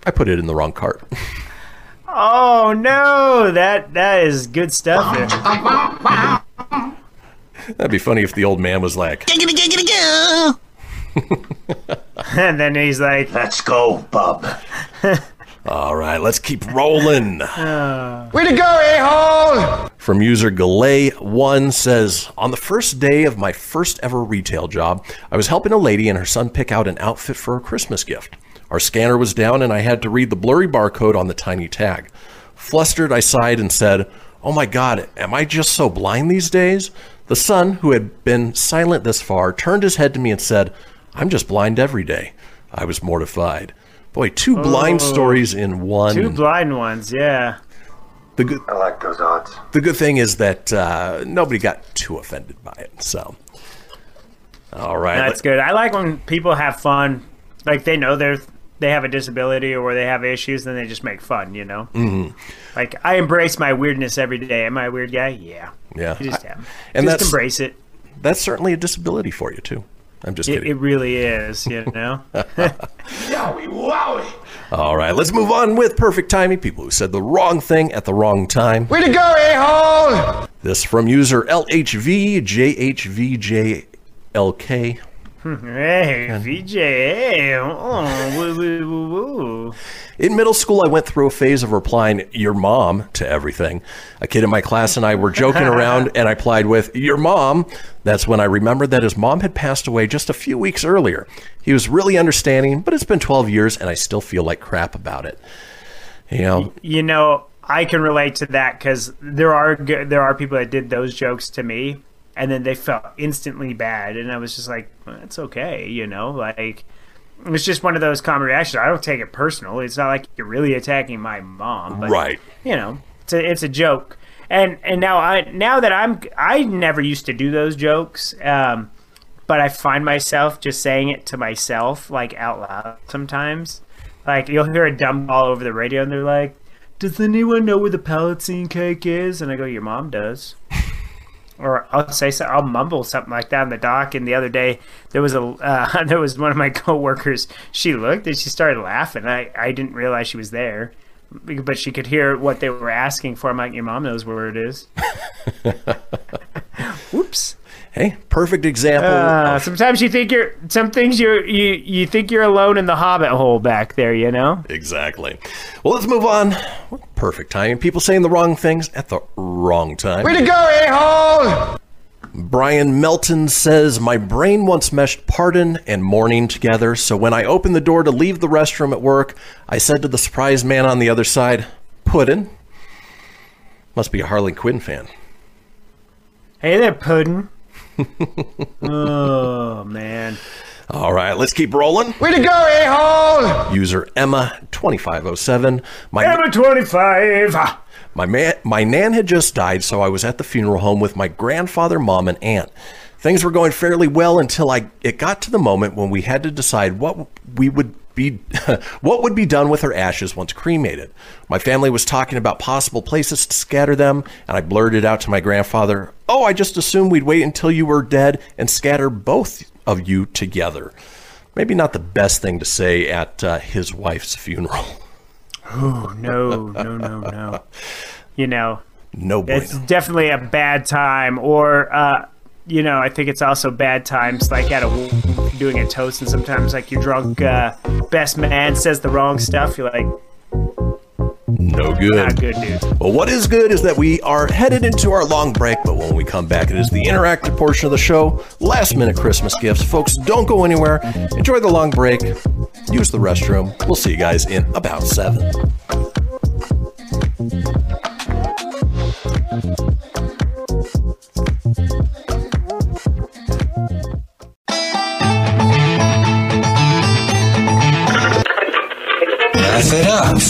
I put it in the wrong cart. Oh no, that that is good stuff. That'd be funny if the old man was like, <laughs> and then he's like, Let's go, bub. <laughs> "All right, let's keep rolling." Uh. Way to go, a-hole! From user Galay1 says, On the first day of my first ever retail job, I was helping a lady and her son pick out an outfit for a Christmas gift. Our scanner was down and I had to read the blurry barcode on the tiny tag. Flustered, I sighed and said, Oh my God, am I just so blind these days? The son, who had been silent this far, turned his head to me and said, I'm just blind every day. I was mortified. Boy, two blind Oh. stories in one. two blind ones. Yeah. The good, I like those odds. the good thing is that uh, nobody got too offended by it. So, all right. That's good. I like when people have fun. Like they know they're they have a disability or they have issues, then they just make fun, you know? Mhm. Like, I embrace my weirdness every day. Am I a weird guy? Yeah. Yeah. You just have. And just embrace it. That's certainly a disability for you too. I'm just It, kidding. it really is, you know? <laughs> Yowie, wowie. All right, let's move on with perfect timing. People who said the wrong thing at the wrong time. Way to go, a-hole! This from user LHVJHVJLK. Hey, VJ. Oh, woo, woo, woo, woo. In middle school, I went through a phase of replying "your mom" to everything. A kid in my class and I were joking around, <laughs> and I replied with "your mom." That's when I remembered that his mom had passed away just a few weeks earlier. He was really understanding, but it's been 12 years, and I still feel like crap about it. You know, You know, I can relate to that because there are there are people that did those jokes to me, and then they felt instantly bad, and I was just like, well, "It's okay," you know, like it was just one of those common reactions. I don't take it personal. It's not like you're really attacking my mom, but, Right. You know, it's a it's a joke, and and now I now that I'm I never used to do those jokes. Um, but I find myself just saying it to myself, like out loud sometimes. Like you'll hear a dumb ball over the radio, and they're like, "Does anyone know where the Palatine cake is?" And I go, "Your mom does." Or I'll say so, I'll mumble something like that in the dock. And the other day, there was a uh, <laughs> there was one of my <laughs> coworkers. She looked and she started laughing. I I didn't realize she was there, but she could hear what they were asking for. I'm like, "Your mom knows where it is." <laughs> Whoops. Hey, perfect example. Uh, of- sometimes you think you're some things you're you you think you're alone in the hobbit hole back there, you know? exactly. Well, let's move on. Perfect timing. People saying the wrong things at the wrong time. Way to go, a-hole! Brian Melton says, My brain once meshed pardon and mourning together, so when I opened the door to leave the restroom at work, I said to the surprised man on the other side, Puddin'? Must be a Harley Quinn fan. Hey there, Puddin. Oh man. All right, let's keep rolling. Way to go, a-hole! User Emma2507. My, Emma twenty five. my, man, my nan had just died, so I was at the funeral home with my grandfather, mom, and aunt. Things were going fairly well until I it got to the moment when we had to decide what we would be <laughs> what would be done with her ashes once cremated. My family was talking about possible places to scatter them, and I blurted out to my grandfather, "Oh, I just assumed we'd wait until you were dead and scatter both of you together." Maybe not the best thing to say at uh, his wife's funeral. Oh no, no, no, no. <laughs> You know, No bueno. it's definitely a bad time or uh you know, I think it's also bad times like at a doing a toast and sometimes like your drunk uh best man says the wrong stuff, you're like, No good. not good, dude. Well, what is good is that we are headed into our long break, but when we come back, it is the interactive portion of the show. Last minute Christmas gifts. Folks, don't go anywhere. Enjoy the long break. Use the restroom. We'll see you guys in about seven.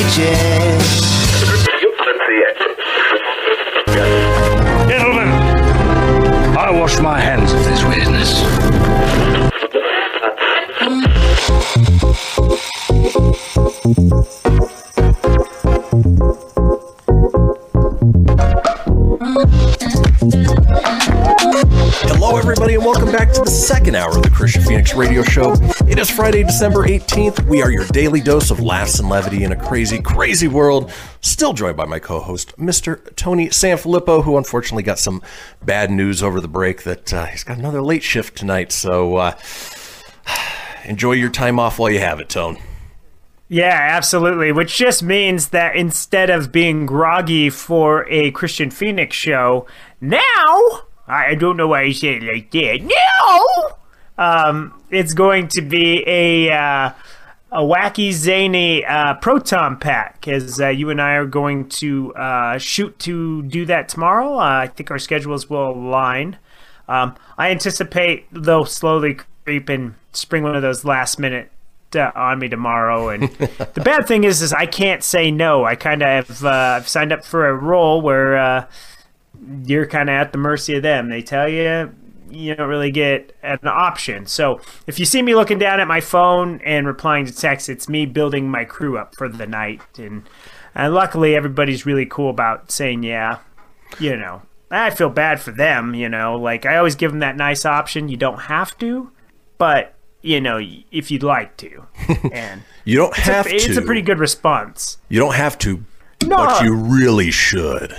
DJ. Gentlemen, I wash my hands Friday, December 18th. We are your daily dose of laughs and levity in a crazy, crazy world. Still joined by my co host, Mr. Tony Sanfilippo, who unfortunately got some bad news over the break that uh, he's got another late shift tonight. So uh, <sighs> enjoy your time off while you have it, Tone. Yeah, absolutely. Which just means that instead of being groggy for a Kristian Fenix show, now I don't know why I say it like that. Now um, it's going to be a uh, a wacky zany uh, proton pack as uh, you and I are going to uh, shoot to do that tomorrow. Uh, I think our schedules will align. Um, I anticipate they'll slowly creep and spring one of those last minute uh, on me tomorrow. And <laughs> the bad thing is, is I can't say no. I kind of have uh, I've signed up for a role where uh, you're kind of at the mercy of them. They tell you you don't really get an option. So if you see me looking down at my phone and replying to texts, it's me building my crew up for the night. And and luckily, everybody's really cool about saying yeah. You know, I feel bad for them. You know, like I always give them that nice option. You don't have to, but you know, if you'd like to. <laughs> And You don't it's a- have to. It's a pretty good response. You don't have to, No. but uh, you really should.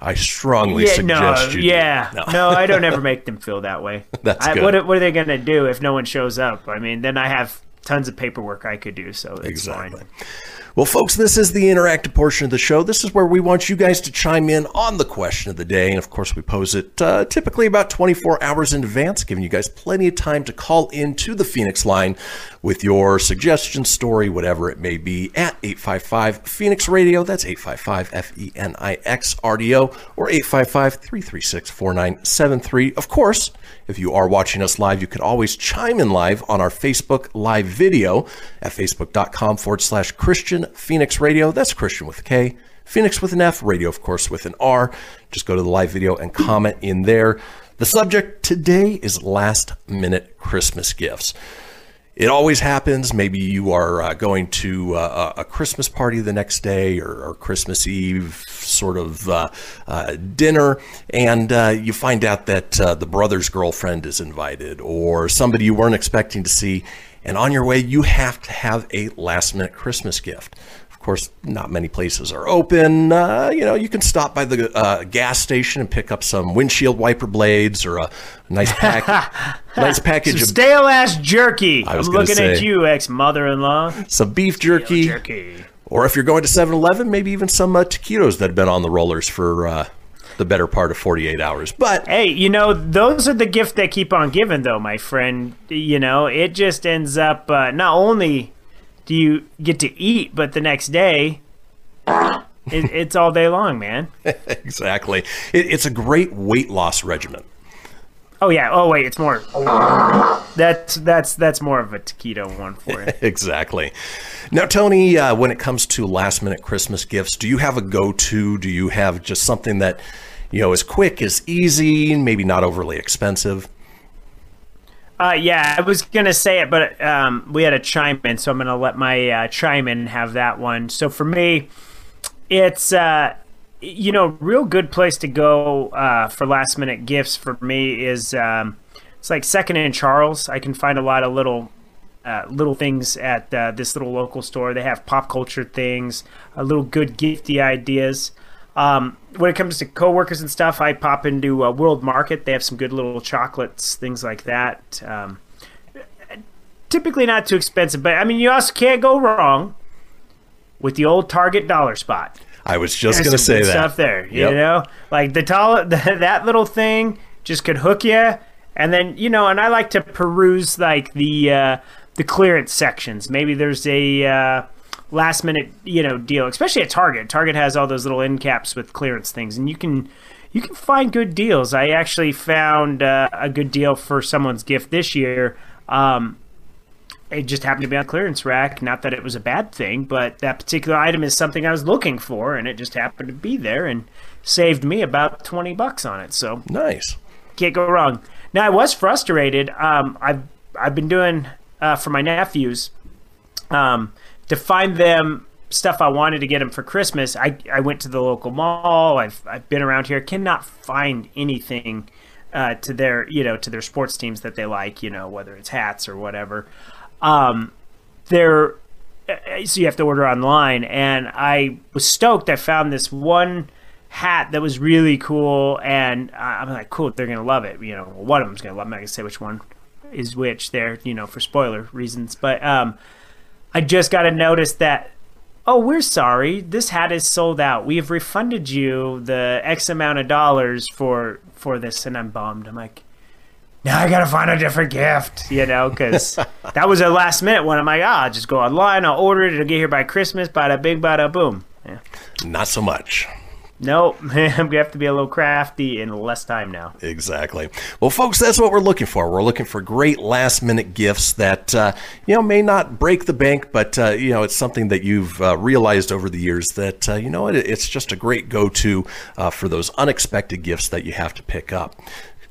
I strongly yeah, suggest no, you. do. yeah, No. no. I don't ever <laughs> make them feel that way. That's I, good. What, are- what are they going to do if no one shows up? I mean, then I have tons of paperwork I could do. So it's Exactly. fine. Well, folks, this is the interactive portion of the show. This is where we want you guys to chime in on the question of the day. And of course, we pose it uh, typically about 24 hours in advance, giving you guys plenty of time to call into the Fenix line with your suggestion, story, whatever it may be, at 855 Fenix Radio. That's 855 F E N I X R D O or 855 336 4973. Of course, if you are watching us live, you can always chime in live on our Facebook live video at facebook.com forward slash Kristian Fenix Radio. That's Kristian with a K, Fenix with an F, radio, of course, with an R. Just go to the live video and comment in there. The subject today is last minute Christmas gifts. It always happens. Maybe you are uh, going to uh, a Christmas party the next day or, or Christmas Eve sort of uh, uh, dinner, and uh, you find out that uh, the brother's girlfriend is invited or somebody you weren't expecting to see. And on your way, you have to have a last minute Christmas gift. Of course, not many places are open. Uh, you know, you can stop by the uh, gas station and pick up some windshield wiper blades or a nice <laughs> pack, nice package Some of stale ass jerky. I was I'm gonna looking at you, ex mother in law. some beef jerky, jerky. or if you're going to 7-Eleven, maybe even some uh, taquitos that have been on the rollers for uh, the better part of 48 hours. But Hey, you know, those are the gifts that keep on giving, though, my friend. You know, it just ends up uh, not only do you get to eat, but the next day, it, it's all day long, man. <laughs> exactly, it, it's a great weight loss regimen. Oh yeah. Oh wait, it's more. That's that's that's more of a taquito one for you. <laughs> exactly. Now, Tony, uh, when it comes to last minute Christmas gifts, do you have a go to? Do you have just something that, you know, is quick, is easy, maybe not overly expensive? Uh, yeah, I was gonna say it, but um, we had a chime in, so I'm gonna let my uh, chime in have that one. So for me, it's uh, you know, real good place to go uh, for last minute gifts for me is um, it's like Second and Charles. I can find a lot of little uh, little things at uh, this little local store. They have pop culture things, uh, little good gifty ideas. Um, when it comes to coworkers and stuff, I pop into uh, World Market. They have some good little chocolates, things like that. Um, typically not too expensive, but I mean, you also can't go wrong with the old Target dollar spot. I was just going to say good that. stuff there. You Yep. know, like the tall <laughs> that little thing just could hook you, and then you know, and I like to peruse like the uh, the clearance sections. Maybe there's a uh, last minute you know deal, especially at Target. Target has all those little end caps with clearance things, and you can. You can find good deals. I actually found uh, a good deal for someone's gift this year. Um, it just happened to be on clearance rack. Not that it was a bad thing, but that particular item is something I was looking for, and it just happened to be there and saved me about twenty bucks on it. So Nice. can't go wrong. Now I was frustrated. Um, I've I've been doing uh, for my nephews um, to find them stuff I wanted to get them for Christmas. I I went to the local mall. I've I've been around here. Cannot find anything uh, to their you know to their sports teams that they like. You know whether it's hats or whatever. Um, they're uh, so you have to order online and i was stoked i found this one hat that was really cool and i'm like cool they're gonna love it you know one of them's gonna love it i'm gonna say which one is which there you know for spoiler reasons but um i just got to notice that oh we're sorry this hat is sold out we have refunded you the x amount of dollars for for this and i'm bummed i'm like now I gotta find a different gift, you know, because <laughs> that was a last minute one. I'm like, ah, I'll just go online, I'll order it, it'll get here by Christmas, bada bing, bada boom. Yeah. Not so much. Nope, <laughs> I'm gonna have to be a little crafty in less time now. Exactly. Well, folks, that's what we're looking for. We're looking for great last minute gifts that uh, you know may not break the bank, but uh, you know it's something that you've uh, realized over the years that uh, you know it, it's just a great go to uh, for those unexpected gifts that you have to pick up.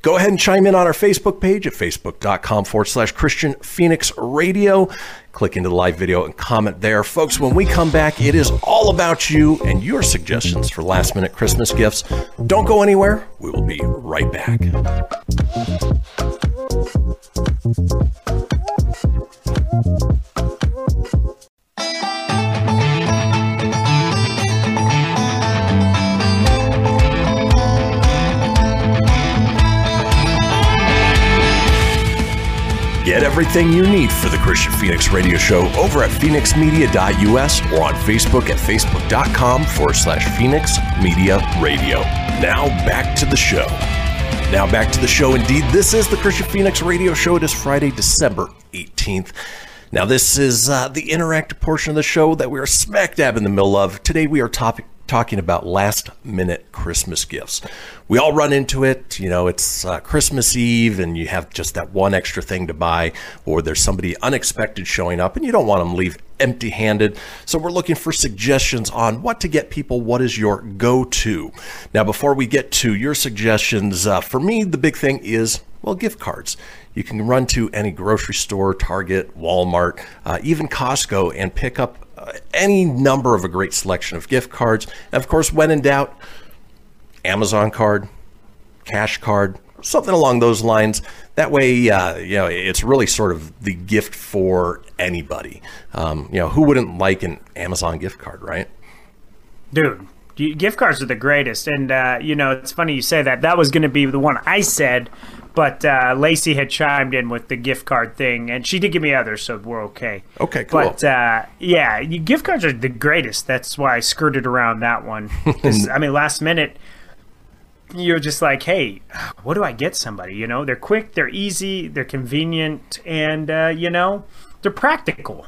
Go ahead and chime in on our Facebook page at facebook.com forward slash Kristian Fenix Radio. Click into the live video and comment there. Folks, when we come back, it is all about you and your suggestions for last minute Christmas gifts. Don't go anywhere. We will be right back. Get everything you need for the Kristian Fenix Radio Show over at fenixmedia.us or on Facebook at facebook.com forward slash Fenix Media Radio. Now back to the show. Now back to the show. Indeed, this is the Kristian Fenix Radio Show. It is Friday, December 18th. Now, this is uh, the interactive portion of the show that we are smack dab in the middle of. Today, we are talking about last minute Christmas gifts. We all run into it. You know, it's uh, Christmas Eve and you have just that one extra thing to buy, or there's somebody unexpected showing up and you don't want them to leave empty handed. So we're looking for suggestions on what to get people. What is your go to? Now, before we get to your suggestions, uh, for me, the big thing is, well, gift cards. You can run to any grocery store, Target, Walmart, uh, even Costco, and pick up uh, any number of a great selection of gift cards. And of course, when in doubt, Amazon card, cash card, something along those lines. That way, uh, you know, it's really sort of the gift for anybody. Um, you know, who wouldn't like an Amazon gift card, right? Dude, gift cards are the greatest. And, uh, you know, it's funny you say that. That was going to be the one I said, but uh, Lacey had chimed in with the gift card thing, and she did give me others, so we're okay. Okay, cool. But uh, yeah, gift cards are the greatest. That's why I skirted around that one. <laughs> I mean, last minute, you're just like, hey, what do I get somebody? You know, they're quick, they're easy, they're convenient, and uh, you know, they're practical.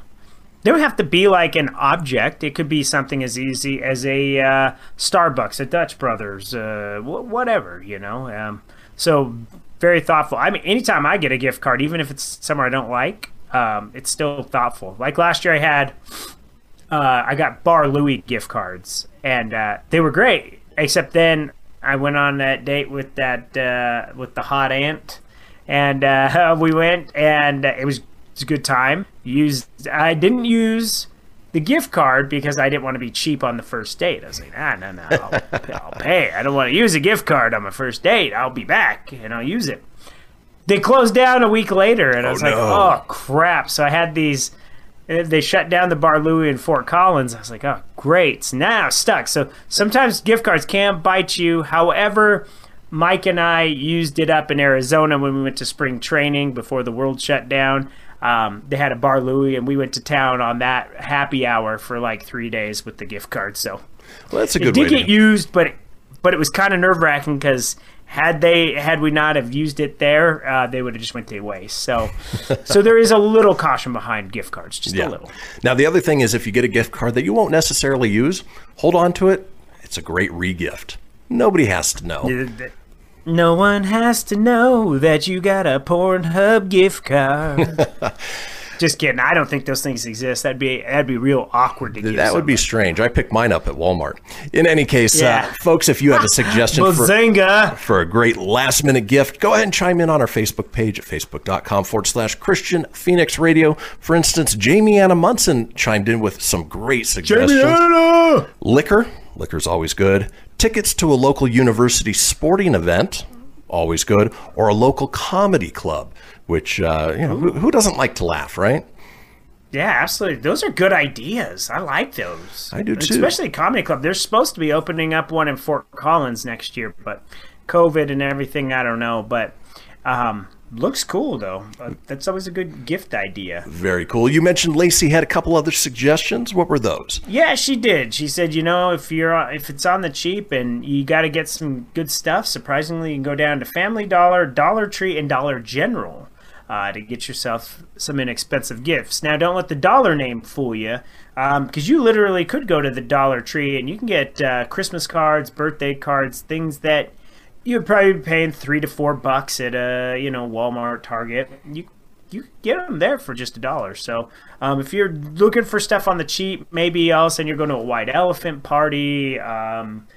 They don't have to be like an object. It could be something as easy as a uh, Starbucks, a Dutch Brothers, uh, wh- whatever. You know, um, so very thoughtful. I mean, anytime I get a gift card, even if it's somewhere I don't like, um, it's still thoughtful. Like last year, I had uh, I got Bar Louie gift cards, and uh, they were great. Except then I went on that date with that uh, with the hot aunt, and uh, <laughs> we went, and it was, it was a good time. Used I didn't use the gift card because I didn't want to be cheap on the first date. I was like, ah, no, no, I'll, <laughs> I'll pay. I don't want to use a gift card on my first date. I'll be back and I'll use it. They closed down a week later, and I Oh, was like, no. oh crap! So I had these. Uh, They shut down the Bar Louie in Fort Collins. I was like, oh great! So now stuck. So sometimes gift cards can bite you. However, Mike and I used it up in Arizona when we went to spring training before the world shut down. Um, they had a Bar Louie, and we went to town on that happy hour for like three days with the gift card. So Well, that's a it good did way to get used, but but it was kind of nerve wracking because had they had we not have used it there, uh, they would have just went to waste. So <laughs> so there is a little caution behind gift cards, just a little. Now, the other thing is if you get a gift card that you won't necessarily use, hold on to it. It's a great re-gift. Nobody has to know. No one has to know that you got a Pornhub gift card. <laughs> Just kidding. I don't think those things exist. That'd be that'd be real awkward to give. That would be strange. I picked mine up at Walmart. In any case, Yeah. uh, folks, if you have a suggestion <laughs> for, for a great last minute gift, go ahead and chime in on our Facebook page at facebook.com forward slash Kristian Fenix Radio. For instance, Jamie Anna Munson chimed in with some great suggestions. Jamie Anna! Liquor, liquor's always good. Tickets to a local university sporting event, always good. Or a local comedy club, which, uh, you know, who, who doesn't like to laugh, right? Yeah, absolutely. Those are good ideas. I like those. I do too. Especially Comedy Club. They're supposed to be opening up one in Fort Collins next year, but COVID and everything, I don't know. But um, looks cool though. Uh, that's always a good gift idea. Very cool. You mentioned Lacey had a couple other suggestions. What were those? Yeah, she did. She said, you know, if you're on- if it's on the cheap and you got to get some good stuff, surprisingly, you can go down to Family Dollar, Dollar Tree, and Dollar General uh, to get yourself some inexpensive gifts. Now, don't let the dollar name fool you, because you literally could go to the Dollar Tree and you can get uh, Christmas cards, birthday cards, things that you'd probably be paying three to four bucks at a you know Walmart, Target. You you get them there for just a dollar. So um, if you're looking for stuff on the cheap, maybe all of a sudden you're going to a white elephant party. Um,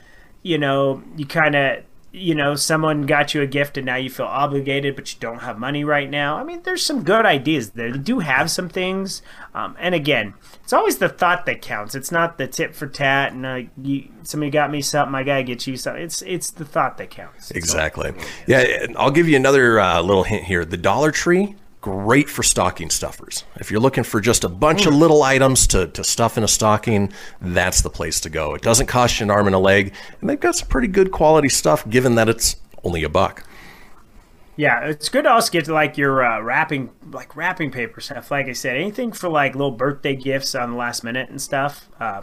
you know, you kind of you know someone got you a gift and now you feel obligated but you don't have money right now. I mean there's some good ideas there. They do have some things. Um, and again it's always the thought that counts. It's not the tit for tat and uh, you, somebody got me something i gotta get you something. It's it's the thought that counts. Exactly. Yeah, I'll give you another uh, little hint here. The Dollar Tree, great for stocking stuffers. If you're looking for just a bunch of little items to, to stuff in a stocking, that's the place to go. It doesn't cost you an arm and a leg, and they've got some pretty good quality stuff given that it's only a buck. Yeah, it's good to also get to like your uh, wrapping, like wrapping paper stuff. Like I said, anything for like little birthday gifts on the last minute and stuff. Uh,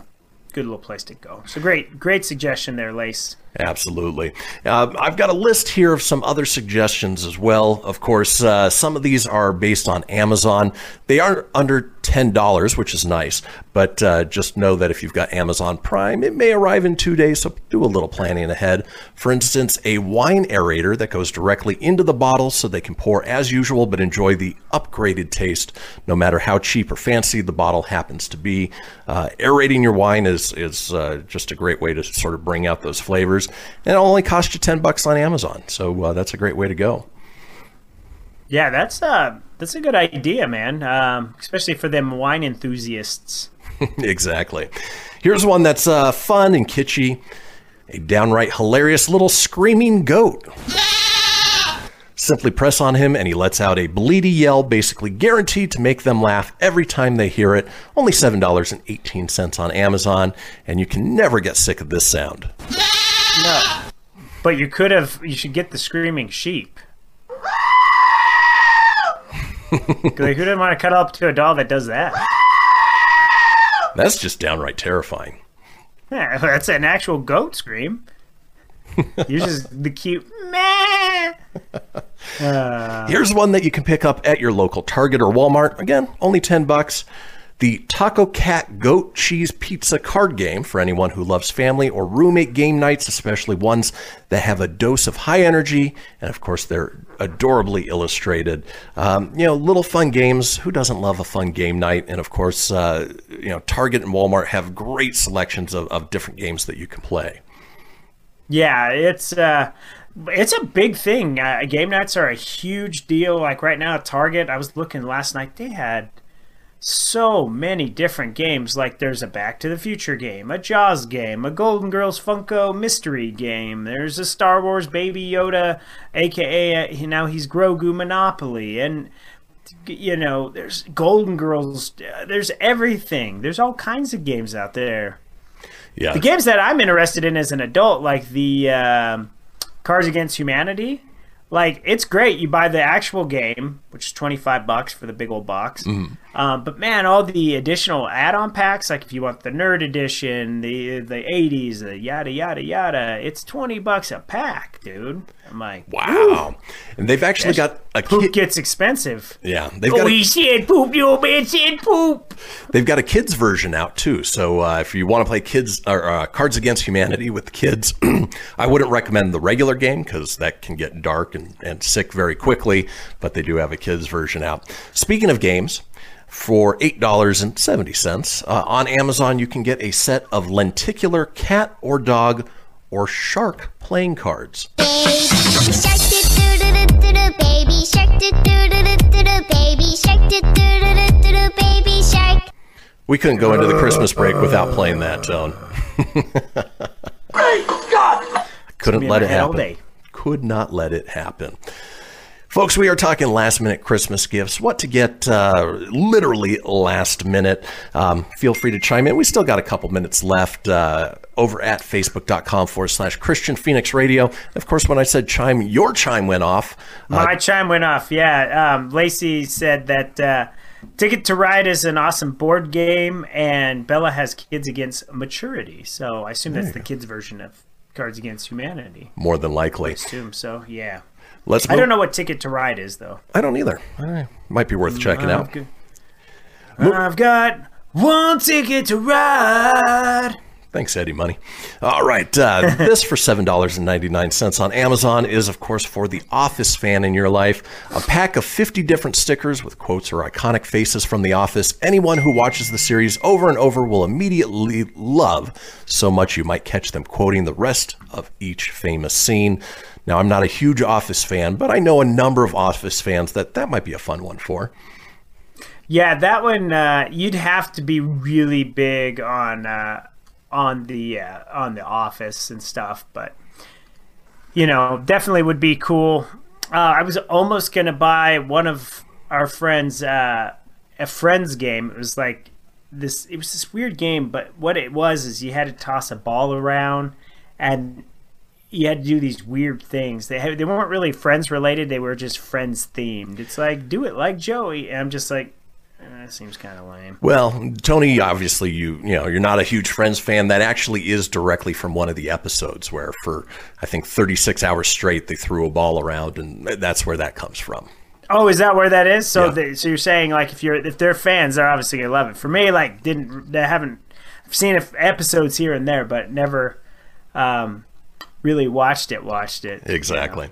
good little place to go. So great, great suggestion there, Lace. Absolutely. Uh, I've got a list here of some other suggestions as well. Of course, uh, some of these are based on Amazon. They are under $10, which is nice, but uh, just know that if you've got Amazon Prime, it may arrive in two days, so do a little planning ahead. For instance, a wine aerator that goes directly into the bottle so they can pour as usual but enjoy the upgraded taste no matter how cheap or fancy the bottle happens to be. Uh, aerating your wine is, is uh, just a great way to sort of bring out those flavors. And it'll only cost you 10 bucks on Amazon. So uh, that's a great way to go. Yeah, that's uh, that's a good idea, man. Um, especially for them wine enthusiasts. <laughs> exactly. Here's one that's uh, fun and kitschy a downright hilarious little screaming goat. Simply press on him and he lets out a bleedy yell, basically guaranteed to make them laugh every time they hear it. Only $7.18 on Amazon, and you can never get sick of this sound. But you could have. You should get the screaming sheep. <laughs> like, who doesn't want to cut up to a doll that does that? That's just downright terrifying. Yeah, <laughs> that's an actual goat scream. You're just the cute meh. Uh, <laughs> Here's one that you can pick up at your local Target or Walmart. Again, only 10 bucks. The Taco Cat Goat Cheese Pizza card game for anyone who loves family or roommate game nights, especially ones that have a dose of high energy. And of course, they're adorably illustrated. Um, you know, little fun games. Who doesn't love a fun game night? And of course, uh, you know, Target and Walmart have great selections of, of different games that you can play. Yeah, it's uh, it's a big thing. Uh, game nights are a huge deal. Like right now at Target, I was looking last night. They had so many different games. Like there's a Back to the Future game, a Jaws game, a Golden Girls Funko mystery game. There's a Star Wars Baby Yoda, aka uh, now he's Grogu Monopoly, and you know there's Golden Girls. Uh, there's everything. There's all kinds of games out there. Yeah. The games that I'm interested in as an adult, like the um, Cards Against Humanity, like it's great. You buy the actual game, which is 25 bucks for the big old box. Mhm. Um, but man, all the additional add-on packs, like if you want the nerd edition, the the 80s, the yada yada yada, it's 20 bucks a pack, dude. I'm like, Wow. And they've actually got a poop kid. gets expensive. Yeah, they've oh, got said poop, you man said poop. They've got a kids version out too. So uh, if you want to play kids or uh, Cards Against Humanity with the kids, <clears throat> I wouldn't recommend the regular game because that can get dark and, and sick very quickly. But they do have a kids version out. Speaking of games. For $8.70 uh, on Amazon, you can get a set of lenticular cat or dog or shark playing cards. We couldn't go into the Christmas break without playing that, Tone. <laughs> Couldn't let it happen. day. Could not let it happen. Folks, we are talking last minute Christmas gifts, what to get uh, literally last minute. Um, feel free to chime in. We still got a couple minutes left uh, over at facebook.com forward slash Kristian Fenix Radio. Of course, when I said chime, your chime went off. Uh, My chime went off. Yeah. Um, Lacey said that uh, Ticket to Ride is an awesome board game, and Bella has Kids Against Maturity. So I assume that's the kids' version of Cards Against Humanity. more than likely. I assume so. Yeah. Let's I don't know what Ticket to Ride is though. I don't either. Might be worth checking out. I've got- I've got one ticket to ride. Thanks, Eddie Money. All right. Uh, <laughs> this for $7.99 on Amazon is, of course, for the Office fan in your life. A pack of 50 different stickers with quotes or iconic faces from The Office. Anyone who watches the series over and over will immediately love so much you might catch them quoting the rest of each famous scene. Now, I'm not a huge Office fan, but I know a number of Office fans that that might be a fun one for. Yeah, that one uh, you'd have to be really big on uh, on the uh, on the Office and stuff, but you know, definitely would be cool. Uh, I was almost gonna buy one of our friends uh, a friends game. It was like this. It was this weird game, but what it was is you had to toss a ball around and you had to do these weird things. They had, they weren't really friends related. They were just friends themed. It's like do it like Joey, and I'm just like, eh, that seems kind of lame. Well, Tony, obviously you you know you're not a huge Friends fan. That actually is directly from one of the episodes where, for I think 36 hours straight, they threw a ball around, and that's where that comes from. Oh, is that where that is? So, Yeah. they, so you're saying like if you're if they're fans, they're obviously gonna love it. For me, like didn't they haven't I've seen episodes here and there, but never um, really watched it. Watched it Exactly.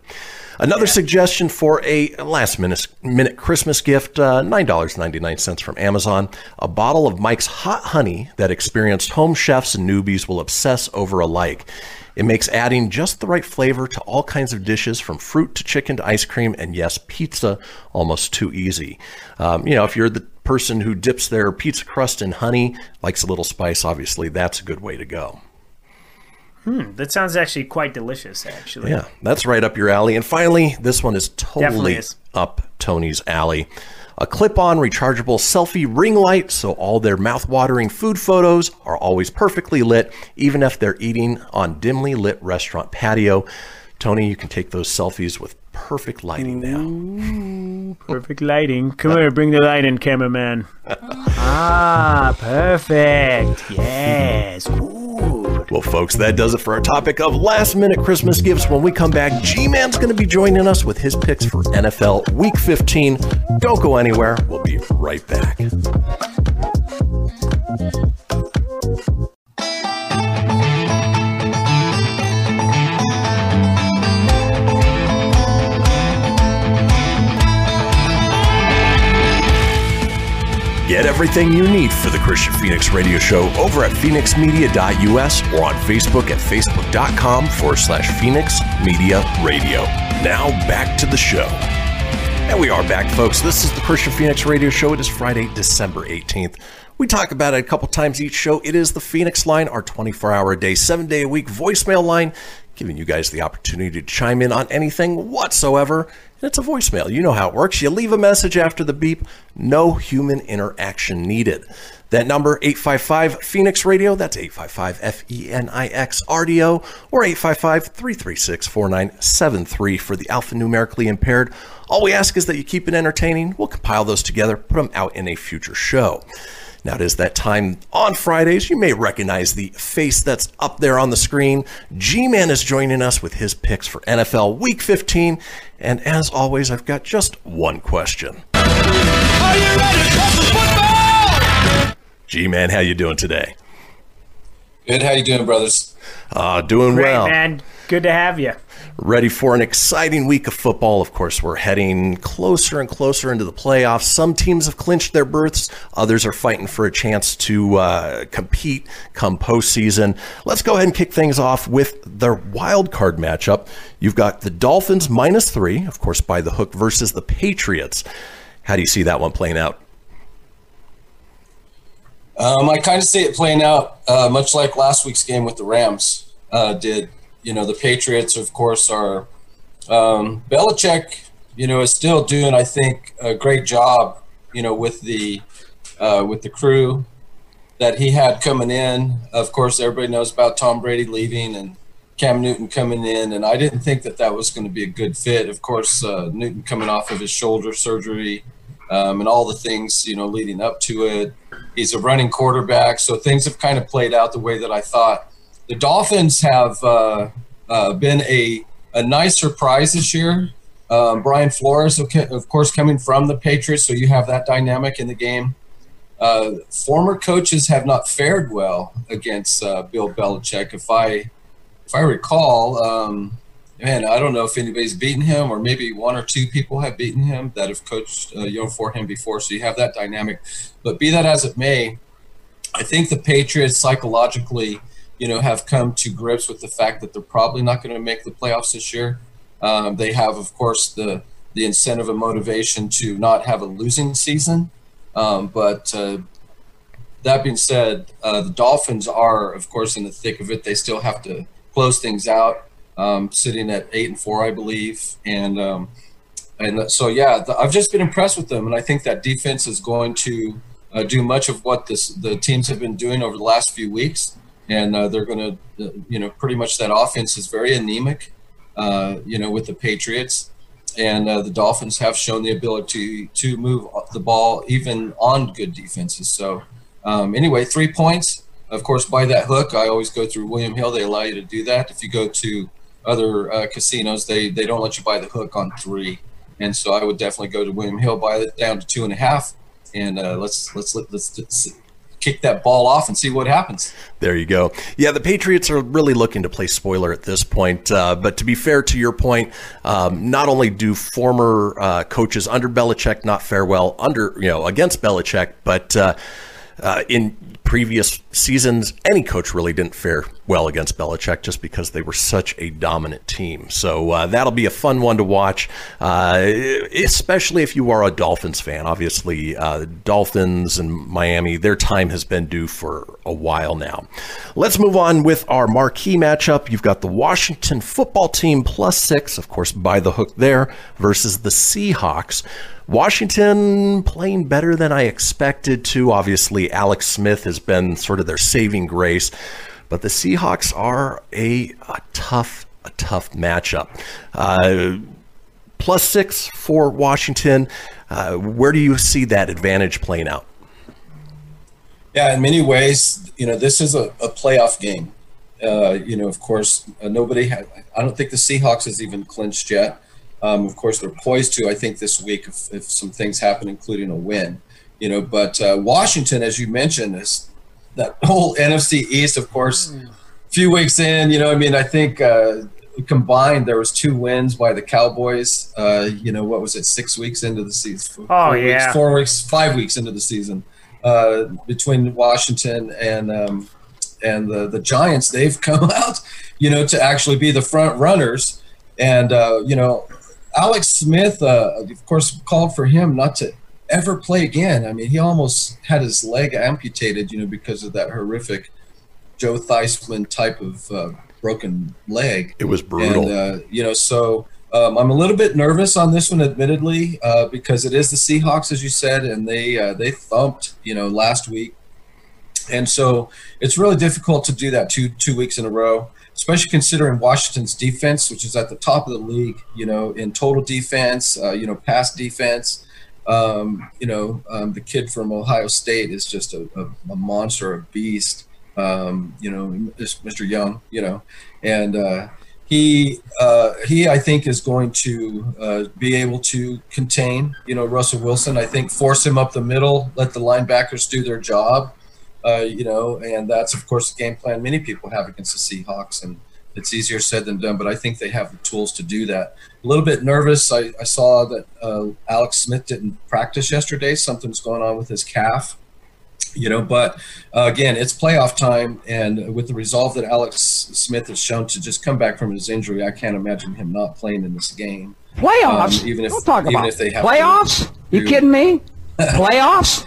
Another suggestion for a last minute minute Christmas gift: uh, nine dollars ninety nine cents from Amazon. A bottle of Mike's hot honey that experienced home chefs and newbies will obsess over alike. It makes adding just the right flavor to all kinds of dishes, from fruit to chicken to ice cream, and yes, pizza, almost too easy. Um, you know, if you're the person who dips their pizza crust in honey, likes a little spice, obviously that's a good way to go. Hmm, that sounds actually quite delicious. Actually, Yeah, that's right up your alley. And finally, this one is totally is. up Tony's alley. A clip on rechargeable selfie ring light so all their mouth-watering food photos are always perfectly lit, even if they're eating on dimly lit restaurant patio. Tony, you can take those selfies with perfect lighting now. Perfect lighting. Come here, bring the light in, cameraman. <laughs> ah, perfect. Yes. Well, folks, that does it for our topic of last minute Christmas gifts. When we come back, G Man's going to be joining us with his picks for NFL Week 15. Don't go anywhere. We'll be right back. Get everything you need for the Kristian Fenix Radio Show over at fenixmedia.us or on Facebook at facebook.com forward slash Fenix Media Radio. Now back to the show. And we are back, folks. This is the Kristian Fenix Radio Show. It is Friday, December 18th. We talk about it a couple times each show. It is the Fenix line, our 24 hour a day, seven day a week voicemail line, giving you guys the opportunity to chime in on anything whatsoever. It's a voicemail. You know how it works. You leave a message after the beep, no human interaction needed. That number, 855 Fenix Radio, that's 855 F E N I X R D O, or 855 336 4973 for the alphanumerically impaired. All we ask is that you keep it entertaining. We'll compile those together, put them out in a future show. Now it is that time on Fridays. You may recognize the face that's up there on the screen. G Man is joining us with his picks for NFL Week 15. And as always, I've got just one question. G Man, how you doing today? Good. How you doing, brothers? Uh, doing Great, well. man. Good to have you. Ready for an exciting week of football. Of course, we're heading closer and closer into the playoffs. Some teams have clinched their berths, others are fighting for a chance to uh, compete come postseason. Let's go ahead and kick things off with their wild card matchup. You've got the Dolphins minus three, of course, by the hook versus the Patriots. How do you see that one playing out? Um, I kind of see it playing out uh, much like last week's game with the Rams uh, did. You know, the Patriots, of course, are um, Belichick you know, is still doing, I think, a great job, you know, with the uh, with the crew that he had coming in. Of course, everybody knows about Tom Brady leaving and Cam Newton coming in, and I didn't think that that was going to be a good fit. Of course, uh, Newton coming off of his shoulder surgery um, and all the things you know leading up to it. He's a running quarterback, so things have kind of played out the way that I thought. The Dolphins have uh, uh, been a a nice surprise this year. Um, Brian Flores, of course, coming from the Patriots, so you have that dynamic in the game. Uh, former coaches have not fared well against uh, Bill Belichick. If I if I recall, um, man, I don't know if anybody's beaten him, or maybe one or two people have beaten him that have coached uh, you know for him before. So you have that dynamic. But be that as it may, I think the Patriots psychologically, you know, have come to grips with the fact that they're probably not going to make the playoffs this year. Um, they have, of course, the the incentive and motivation to not have a losing season. Um, but uh, that being said, uh, the Dolphins are, of course, in the thick of it. They still have to close things out, um, sitting at eight and four, I believe, and um, and so yeah, the, I've just been impressed with them, and I think that defense is going to uh, do much of what this, the teams have been doing over the last few weeks, and uh, they're going to, you know, pretty much that offense is very anemic, uh, you know, with the Patriots and uh, the Dolphins have shown the ability to, move the ball even on good defenses. So, um, anyway, three points. Of course, by that hook, I always go through William Hill. They allow you to do that. If you go to other uh, casinos, they they don't let you buy the hook on three, and so I would definitely go to William Hill, buy it down to two and a half, and uh, let's let's let's, let's kick that ball off and see what happens. There you go. Yeah, the Patriots are really looking to play spoiler at this point. Uh, but to be fair to your point, um, not only do former uh, coaches under Belichick not fare well under you know against Belichick, but uh, uh in previous seasons, any coach really didn't fare well against Belichick just because they were such a dominant team. So uh, that'll be a fun one to watch, uh, especially if you are a Dolphins fan. Obviously, uh, Dolphins and Miami, their time has been due for a while now. Let's move on with our marquee matchup. You've got the Washington football team plus six, of course, by the hook there, versus the Seahawks. Washington playing better than I expected to. Obviously, Alex Smith has been sort of their saving grace, but the Seahawks are a, a tough, a tough matchup. Uh, plus six for Washington. Uh, where do you see that advantage playing out? Yeah, in many ways, you know, this is a, a playoff game. Uh, you know, of course, uh, nobody had, I don't think the Seahawks has even clinched yet. Um, of course, they're poised to, I think, this week if, if, some things happen, including a win. You know, but uh, Washington, as you mentioned, is that whole <laughs> NFC East, of course. A few weeks in, you know, I mean, I think uh, combined there was two wins by the Cowboys. Uh, you know, what was it? Six weeks into the season. Oh four yeah. Weeks, four weeks, five weeks into the season uh, between Washington and. Um, and the, the Giants, they've <laughs> come out, you know, to actually be the front runners. And, uh, you know, Alex Smith, uh, of course, called for him not to ever play again. I mean, he almost had his leg amputated, you know, because of that horrific Joe Theismann type of uh, broken leg. It was brutal. And, uh, you know, so um, I'm a little bit nervous on this one, admittedly, uh, because it is the Seahawks, as you said, and they uh, they thumped, you know, last week. And so it's really difficult to do that two two weeks in a row especially considering Washington's defense, which is at the top of the league, you know, in total defense, uh, you know, pass defense. Um, you know, um, the kid from Ohio State is just a, a, a monster, a beast. Um, you know, Mr. Young, you know, and uh, he uh, he I think is going to uh, be able to contain, you know, Russell Wilson. I think force him up the middle, let the linebackers do their job uh, you know, and that's of course the game plan many people have against the Seahawks, and it's easier said than done. But I think they have the tools to do that. A little bit nervous. I, I saw that uh, Alex Smith didn't practice yesterday. Something's going on with his calf, you know. But uh, again, it's playoff time, and with the resolve that Alex Smith has shown to just come back from his injury, I can't imagine him not playing in this game. Playoffs? Um, even if Don't talk even about if they have playoffs. To, you kidding me? <laughs> Playoffs?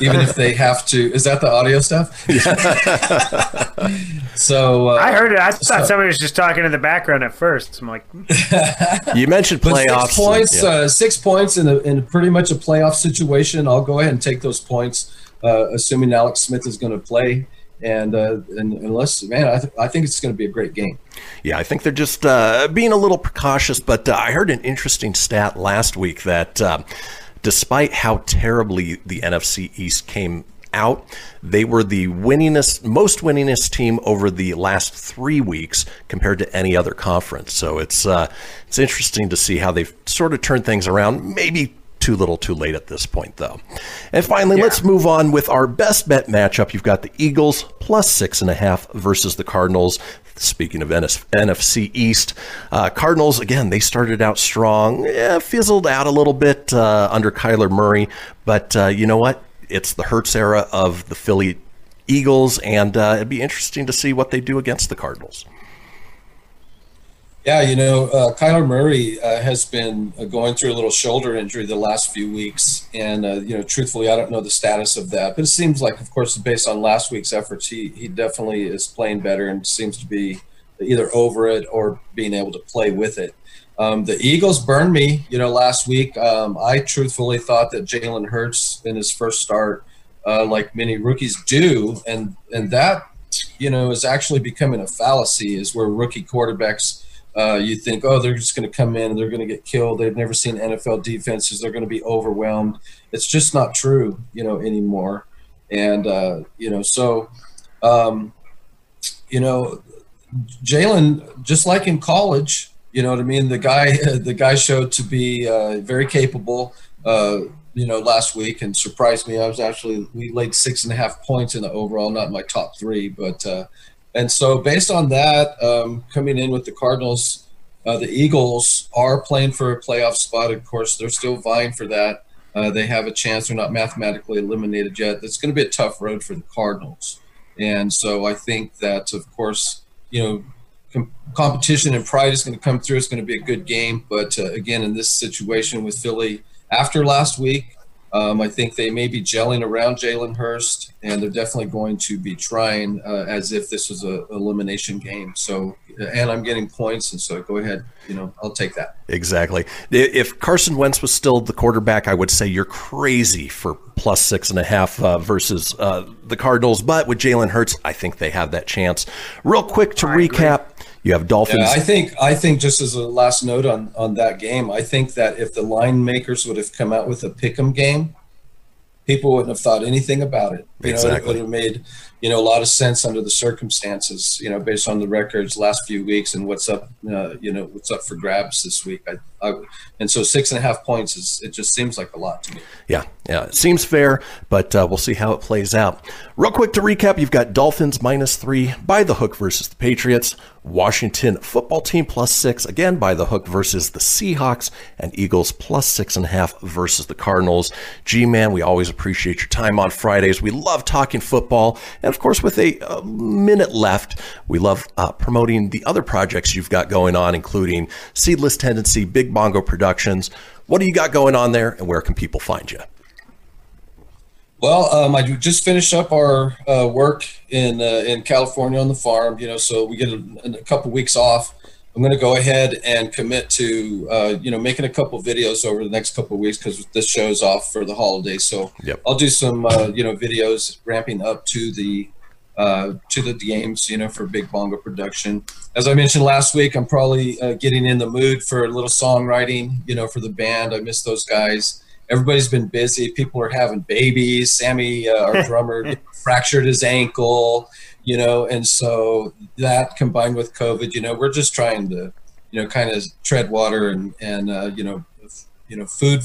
Even if they have to. Is that the audio stuff? <laughs> so uh, I heard it. I thought so- somebody was just talking in the background at first. I'm like, <laughs> You mentioned But playoffs. six points, yeah. uh, six points in, a, in pretty much a playoff situation. I'll go ahead and take those points, uh, assuming Alex Smith is going to play. And, uh, and unless, man, I, th- I think it's going to be a great game. Yeah, I think they're just uh, being a little precautious. But uh, I heard an interesting stat last week that despite how terribly the NFC East came out, they were the winningest, most winningest team over the last three weeks compared to any other conference. So it's uh, it's interesting to see how they've sort of turned things around. Maybe too little too late at this point though. And finally let's move on with our best bet matchup. You've got the eagles plus six and a half versus the cardinals. Speaking of NS- nfc east uh, cardinals again they started out strong. Yeah, fizzled out a little bit uh, under kyler murray. But uh, you know what? It's the Hurts era of the philly eagles and uh, it'd be interesting to see what they do against the cardinals Yeah, you know, uh, Kyler Murray uh, has been uh, going through a little shoulder injury the last few weeks, and uh, you know, truthfully, I don't know the status of that, but it seems like, of course, based on last week's efforts, he he definitely is playing better and seems to be either over it or being able to play with it. Um, the Eagles burned me, you know, last week. Um, I truthfully thought that Jalen Hurts in his first start, uh, like many rookies do, and and that you know is actually becoming a fallacy. Is where rookie quarterbacks uh, you think, oh, they're just going to come in and they're going to get killed. They've never seen NFL defenses. They're going to be overwhelmed. It's just not true, you know, anymore. And uh, you know, so um, you know, Jalen, just like in college, you know what I mean. The guy, <laughs> the guy showed to be uh, very capable. Uh, you know, last week and surprised me. I was actually we laid six and a half points in the overall, not my top three, but uh, and so based on that, um, coming in with the Cardinals, uh, the Eagles are playing for a playoff spot. Of course, they're still vying for that. Uh, they have a chance. They're not mathematically eliminated yet. It's going to be a tough road for the Cardinals, and so I think that, of course, you know, com- competition and pride is going to come through. It's going to be a good game, but uh, again, in this situation with Philly after last week, um, I think they may be gelling around Jalen Hurts, and they're definitely going to be trying uh, as if this was a elimination game. So, and I'm getting points, and so go ahead. You know, I'll take that. Exactly. If Carson Wentz was still the quarterback, I would say you're crazy for plus six and a half uh, versus uh, the Cardinals. But with Jalen Hurts, I think they have that chance. Real quick to recap, you have Dolphins. Yeah, I think I think just as a last note on on that game, I think that if the line makers would have come out with a pick'em game, people wouldn't have thought anything about it. You know, it would have made you know a lot of sense under the circumstances. You know, based on the records last few weeks and what's up. Uh, you know, what's up for grabs this week. I, I and so six and a half points is it just seems like a lot to me. Yeah, yeah, it seems fair, but uh, we'll see how it plays out. Real quick to recap, you've got Dolphins minus three by the hook versus the Patriots, Washington football team plus six again by the hook versus the Seahawks, and Eagles plus six and a half versus the Cardinals. G man, we always appreciate your time on Fridays. We love talking football, and of course, with a, uh minute left, we love uh, promoting the other projects you've got going on, including Seedless Tendency, Big Bongo Productions. What do you got going on there, and where can people find you? Well, um, I just finished up our uh, work in uh, in California on the farm. You know, so we get a, a couple weeks off. I'm going to go ahead and commit to uh, you know making a couple videos over the next couple of weeks because this show's off for the holiday. So Yep. I'll do some uh, you know videos ramping up to the uh, to the games. You know, for Big Bongo production. As I mentioned last week, I'm probably uh, getting in the mood for a little songwriting. You know, for the band. I miss those guys everybody's been busy. People are having babies. Sammy, uh, our <laughs> drummer, fractured his ankle, you know, and so that combined with COVID, you know, we're just trying to, you know, kind of tread water and and uh, you know, you know, food,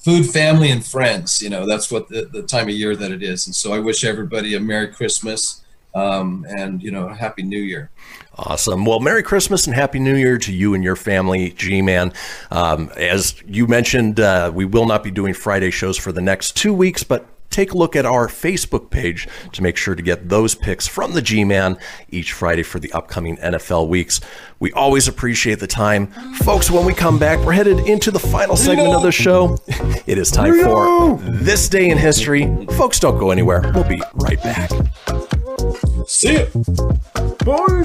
food, family, and friends. You know, that's what the, the time of year that it is. And so I wish everybody a Merry Christmas um, and you know, a Happy New Year. Awesome. Well, Merry Christmas and Happy New Year to you and your family, G Man. Um, as you mentioned, uh, we will not be doing Friday shows for the next two weeks, but take a look at our Facebook page to make sure to get those picks from the G Man each Friday for the upcoming NFL weeks. We always appreciate the time. Folks, when we come back, we're headed into the final segment of the show. It is time for This Day in History. Folks, don't go anywhere. We'll be right back. See ya. Bye.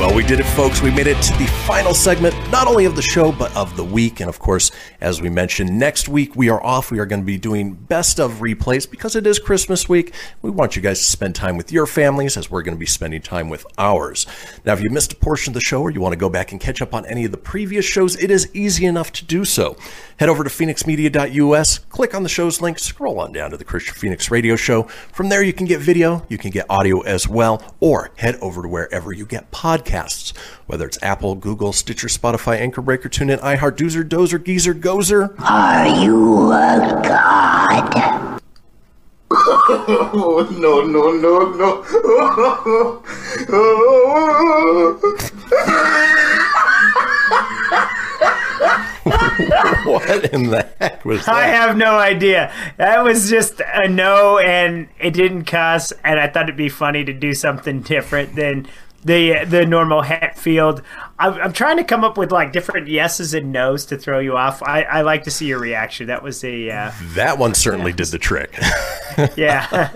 Well, we did it, folks. We made it to the final segment, not only of the show, but of the week. And of course, as we mentioned, next week we are off. We are going to be doing best of replays because it is Christmas week. We want you guys to spend time with your families as we're going to be spending time with ours. Now, if you missed a portion of the show or you want to go back and catch up on any of the previous shows, it is easy enough to do so. Head over to fenixmedia.us, click on the show's link, scroll on down to the Kristian Fenix Radio Show. From there, you can get video, you can get audio as well, or head over to wherever you get podcasts, whether it's Apple, Google, Stitcher, Spotify, Anchor Breaker, TuneIn, iHeart, Doozer, Dozer, Geezer, Gozer. Are you a god? Oh, <laughs> no, no, no, no. <laughs> what in the heck was that? I have no idea. That was just a no, and it didn't cuss. And I thought it'd be funny to do something different than the the normal Hetfield. I'm, I'm trying to come up with like different yeses and nos to throw you off. I, I like to see your reaction. That was a uh, That one certainly did the trick. <laughs> <laughs> yeah.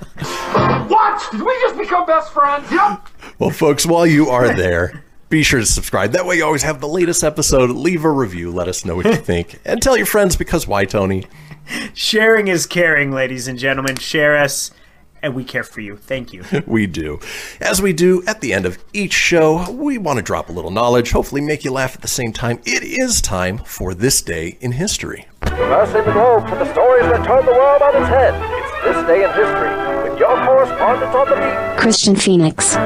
What? Did we just become best friends? Yep. Well, folks, while you are there, be sure to subscribe. That way, you always have the latest episode. Leave a review. Let us know what you think. And tell your friends because why, Tony? Sharing is caring, ladies and gentlemen. Share us, and we care for you. Thank you. <laughs> We do. As we do at the end of each show, we want to drop a little knowledge, hopefully make you laugh at the same time. It is time for this day in history. Traversing the globe for the stories that turn the world on its head. It's this day in history with your correspondent on the beat. Kristian Fenix.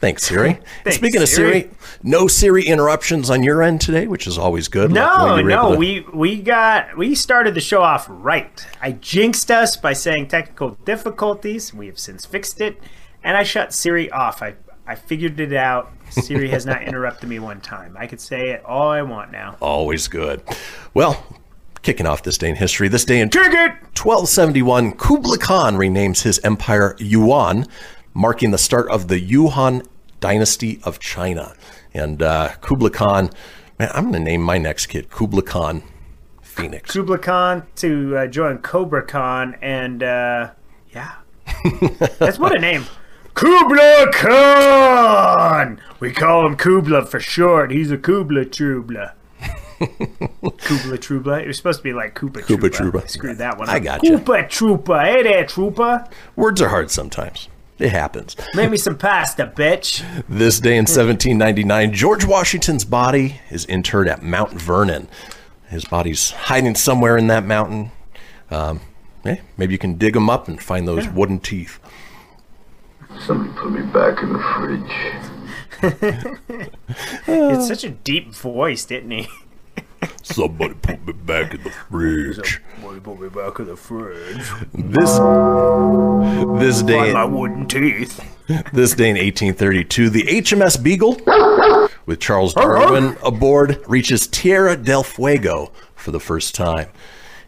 Thanks, Siri. <laughs> Thanks, Speaking of Siri. Siri, no Siri interruptions on your end today, which is always good. No, you were able no, to- we we got we started the show off right. I jinxed us by saying technical difficulties. We have since fixed it, and I shut Siri off. I I figured it out. Siri has not <laughs> interrupted me one time. I could say it all I want now. Always good. Well, kicking off this day in history, this day in Triggered! 1271, Kublai Khan renames his empire Yuan, marking the start of the Yuan dynasty of China. And uh, Kublai Khan, man, I'm going to name my next kid Kublai Khan Fenix. Kublai Khan to uh, join Cobra Khan, and uh, yeah, <laughs> that's what a name. Kubla Khan. We call him Kubla for short. He's a Kubla Trubla. <laughs> Kubla Trubla. It was supposed to be like Koopa Koopa Troopa. Troopa. I screwed that one I up. gotcha. Koopa Troopa. Hey there, Troopa. Words are hard sometimes. It happens. Make me some pasta, bitch. This day in 1799, George Washington's body is interred at Mount Vernon. His body's hiding somewhere in that mountain. Um, eh, maybe you can dig him up and find those wooden teeth. Somebody put me back in the fridge. <laughs> it's such a deep voice, didn't he? Somebody put me back in the fridge. Somebody put me back in the fridge. This this day Find my wooden teeth. this day in 1832, the HMS Beagle with Charles Darwin aboard reaches Tierra del Fuego for the first time.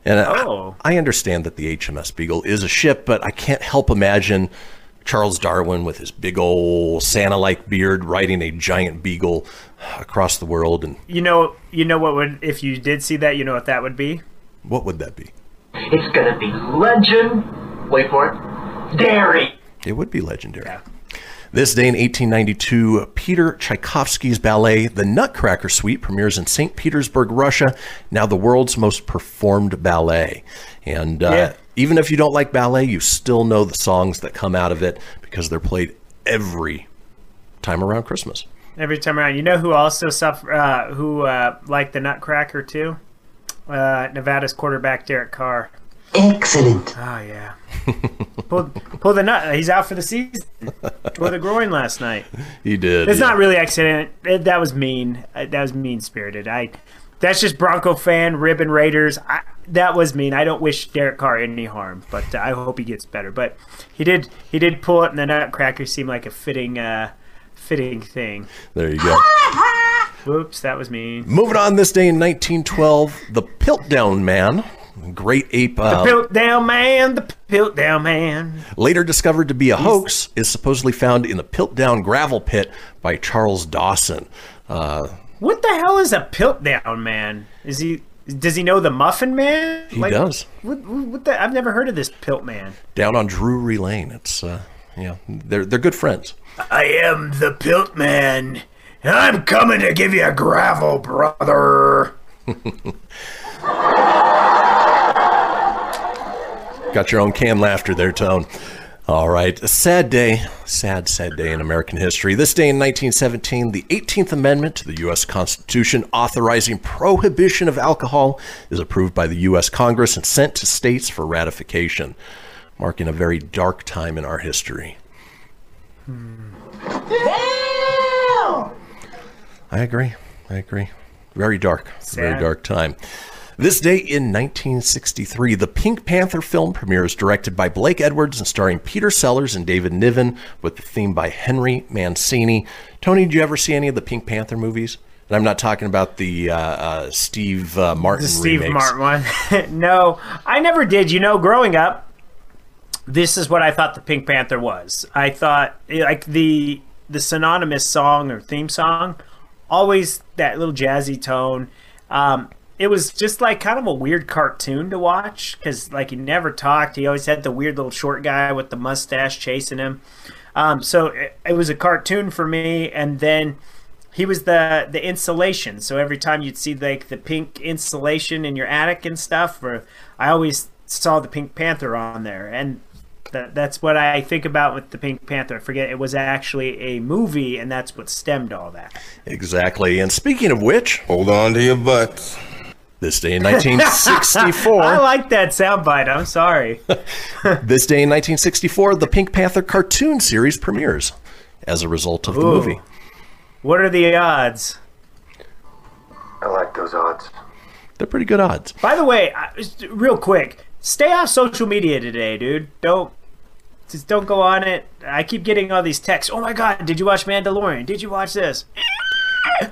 And I- Oh. I, understand that the HMS Beagle is a ship, but I can't help imagine Charles Darwin with his big old Santa-like beard riding a giant beagle across the world. And You know, you know what would if you did see that, you know what that would be? what would that be? It's gonna be legend. Wait for it. Dairy. It would be legendary. This day in 1892, Peter Tchaikovsky's ballet, The Nutcracker Suite, premieres in St. Petersburg, Russia, now the world's most performed ballet. And uh, Yeah. even if you don't like ballet, you still know the songs that come out of it because they're played every time around Christmas. Every time around. You know who also suffer uh, who uh, liked the Nutcracker too? Uh, Nevada's quarterback Derek Carr. Excellent. Oh yeah. pull, pulled the nut. He's out for the season. Tore the groin last night. <laughs> He did. It's yeah. not really accident. It- that was mean. Uh, That was mean spirited. I. That's just Bronco fan ribbon Raiders. I, that was mean. I don't wish Derek Carr any harm, but uh, I hope he gets better. But he did. He did pull it, and the Nutcracker seemed like a fitting, uh, fitting thing. There you go. <laughs> Whoops, that was me. Moving on this day in 1912, the Piltdown Man, great ape, uh, The Piltdown Man, the Piltdown Man. later discovered to be a hoax, is supposedly found in the Piltdown gravel pit by Charles Dawson. Uh, What the hell is a Piltdown Man? Is he? Does he know the Muffin Man? He does. What, what the, I've never heard of this Pilt Man. down on Drury Lane. It's uh, yeah, they're they're good friends. I am the Pilt Man. and I'm coming to give you a gravel, brother. <laughs> Got your own canned laughter there, Tone. All right, a sad day, sad, sad day in American history. This day in 1917, the 18th Amendment to the U.S. Constitution authorizing prohibition of alcohol is approved by the U.S. Congress and sent to states for ratification, marking a very dark time in our history. I agree. I agree. Very dark. Very dark time. This day in 1963, the Pink Panther film premieres, directed by Blake Edwards and starring Peter Sellers and David Niven, with the theme by Henry Mancini. Tony, did you ever see any of the Pink Panther movies? And I'm not talking about the uh, uh, Steve uh, Martin The Steve remakes. Martin one. <laughs> no, I never did. You know, growing up, this is what I thought the Pink Panther was. I thought like the the synonymous song or theme song, always that little jazzy tone. Um, it was just like kind of a weird cartoon to watch because like he never talked. He always had the weird little short guy with the mustache chasing him. Um, so it, it was a cartoon for me, and then he was the the insulation. So every time you'd see like the pink insulation in your attic and stuff, or I always saw the Pink Panther on there, and that that's what I think about with the Pink Panther. I forget it was actually a movie, and that's what stemmed all that. Exactly. And speaking of which, hold on to your butts. This day in 1964. <laughs> I like that soundbite. I'm sorry. <laughs> This day in 1964, the Pink Panther cartoon series premieres as a result of the movie. What are the odds? I like those odds. They're pretty good odds. By the way, real quick, stay off social media today, dude. Don't just don't go on it. I keep getting all these texts. Oh my god, did you watch Mandalorian? Did you watch this?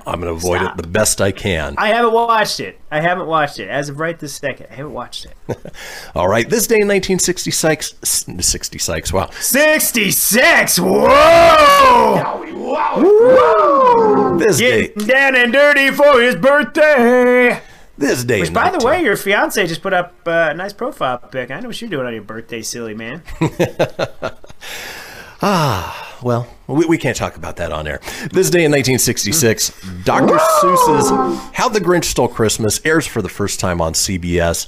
I'm going to avoid it the best I can. I haven't watched it. I haven't watched it as of right this second. I haven't watched it. <laughs> All right, this day in 1960 Sykes, 60 Sykes, wow. 66. Whoa! This day, Getting down and dirty for his birthday. This day, Which, by the 19 way, your fiance just put up a nice profile pic. I know what you're doing on your birthday, silly man. <laughs> Ah, well, we, we can't talk about that on air. This day in 1966, Dr. Seuss's How the Grinch Stole Christmas airs for the first time on CBS.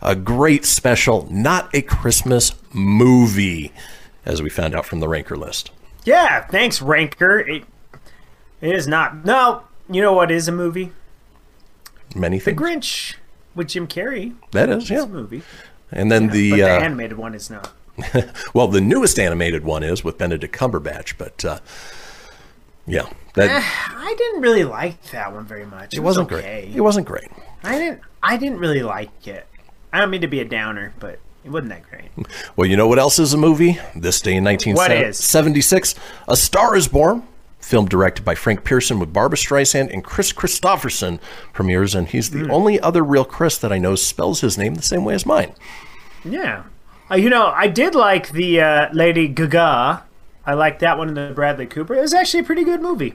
A great special, not a Christmas movie, as we found out from the ranker list. Yeah, thanks, Ranker. It, it is not. No, you know what is a movie? Many The things. Grinch with Jim Carrey. That is, yeah. a movie. And then but the, the uh, animated one is not. <laughs> well, the newest animated one is with Benedict Cumberbatch, but uh, yeah, that Eh, I didn't really like that one very much. It, it was wasn't okay. great. It wasn't great. I didn't. I didn't really like it. I don't mean to be a downer, but it wasn't that great. Well, you know what else is a movie? This day in 1976, A Star is Born, film directed by Frank Pierson with Barbra Streisand and Kris Kristofferson, premieres, and he's the Hmm. only other real Chris that I know spells his name the same way as mine. Yeah. Uh, you know, I did like the uh, Lady Gaga. I liked that one in the Bradley Cooper. It was actually a pretty good movie.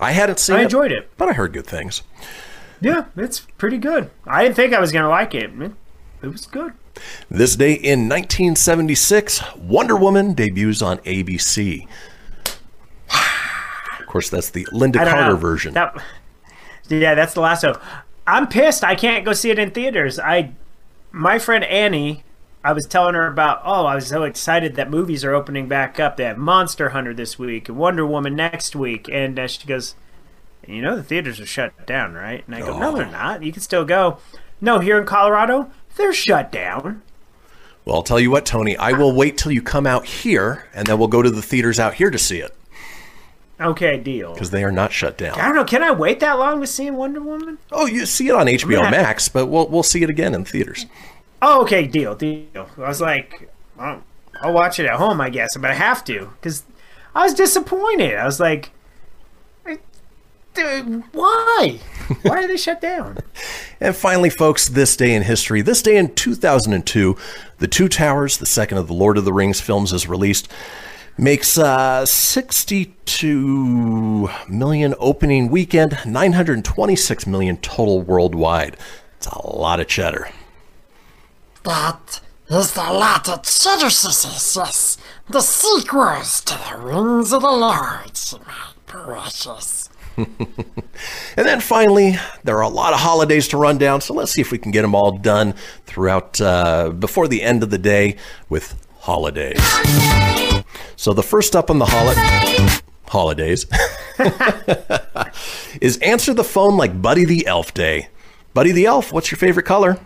I hadn't seen I it, enjoyed it. but I heard good things. Yeah, it's pretty good. I didn't think I was gonna like it. It, it was good. This day in 1976, Wonder Woman debuts on ABC. Of course, that's the Lynda Carter know. version. That, yeah, that's the last one. I'm pissed. I can't go see it in theaters. I, my friend Annie, I was telling her about. Oh, I was so excited that movies are opening back up. They have Monster Hunter this week and Wonder Woman next week, and uh, she goes, "You know the theaters are shut down, right?" And I go, "No, they're not. You can still go." No, here in Colorado, they're shut down. Well, I'll tell you what, Tony. I will wait till you come out here, and then we'll go to the theaters out here to see it Okay, deal. because they are not shut down. I don't know. Can I wait that long to see Wonder Woman? Oh, you see it on HBO. Max, but we'll we'll see it again in theaters. Oh, okay, deal, deal. I was like, I'll, I'll watch it at home, I guess, but I have to because I was disappointed. I was like, why? Why are they shut down? <laughs> And finally, folks, this day in history, this day in 2002, The Two Towers, the second of the Lord of the Rings films, is released. Makes uh, 62 million opening weekend, 926 million total worldwide. It's a lot of cheddar. That is the latter cheddar sisters, yes. The sequels to the Rings of the Lord, my precious. <laughs> And then finally, there are a lot of holidays to run down, so let's see if we can get them all done throughout uh, before the end of the day with holidays. So the first up on the holiday holidays <laughs> is answer the phone like Buddy the Elf Day. Buddy the Elf, what's your favorite color?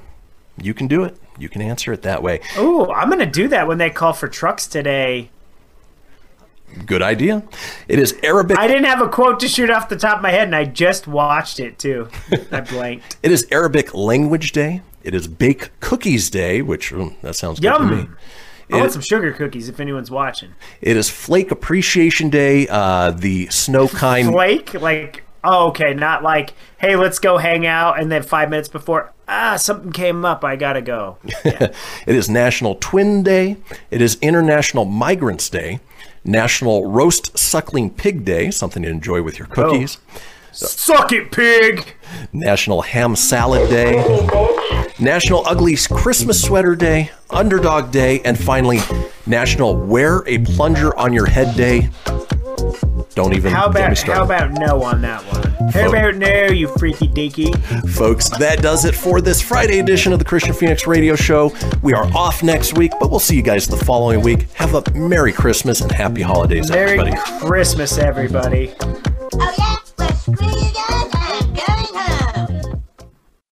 You can do it. You can answer it that way. Oh, I'm gonna do that when they call for trucks today. Good idea. It is Arabic. I didn't have a quote to shoot off the top of my head, and I just watched it too. <laughs> I blanked. It is Arabic Language Day. It is Bake Cookies Day, which mm, that sounds good to me. Yum. I It- want some sugar cookies if anyone's watching. It is Flake Appreciation Day. Uh, the snow <laughs> kind. Flake, like, oh, okay, not like, hey, let's go hang out, and then five minutes before, ah, something came up, I gotta go. <laughs> it is National Twin Day. It is International Migrants Day. National Roast Suckling Pig Day, something to enjoy with your cookies. Suck it, pig! National Ham Salad Day. National Ugly Christmas Sweater Day. Underdog Day. And finally, National Wear a Plunger on Your Head Day. Don't even How get me about started. how about no on that one? How Vote. about no, you freaky deaky? Folks, that does it for this Friday edition of the Kristian Fenix Radio Show. We are off next week, but we'll see you guys the following week. Have a Merry Christmas and Happy Holidays, Merry everybody. Christmas, everybody. Oh,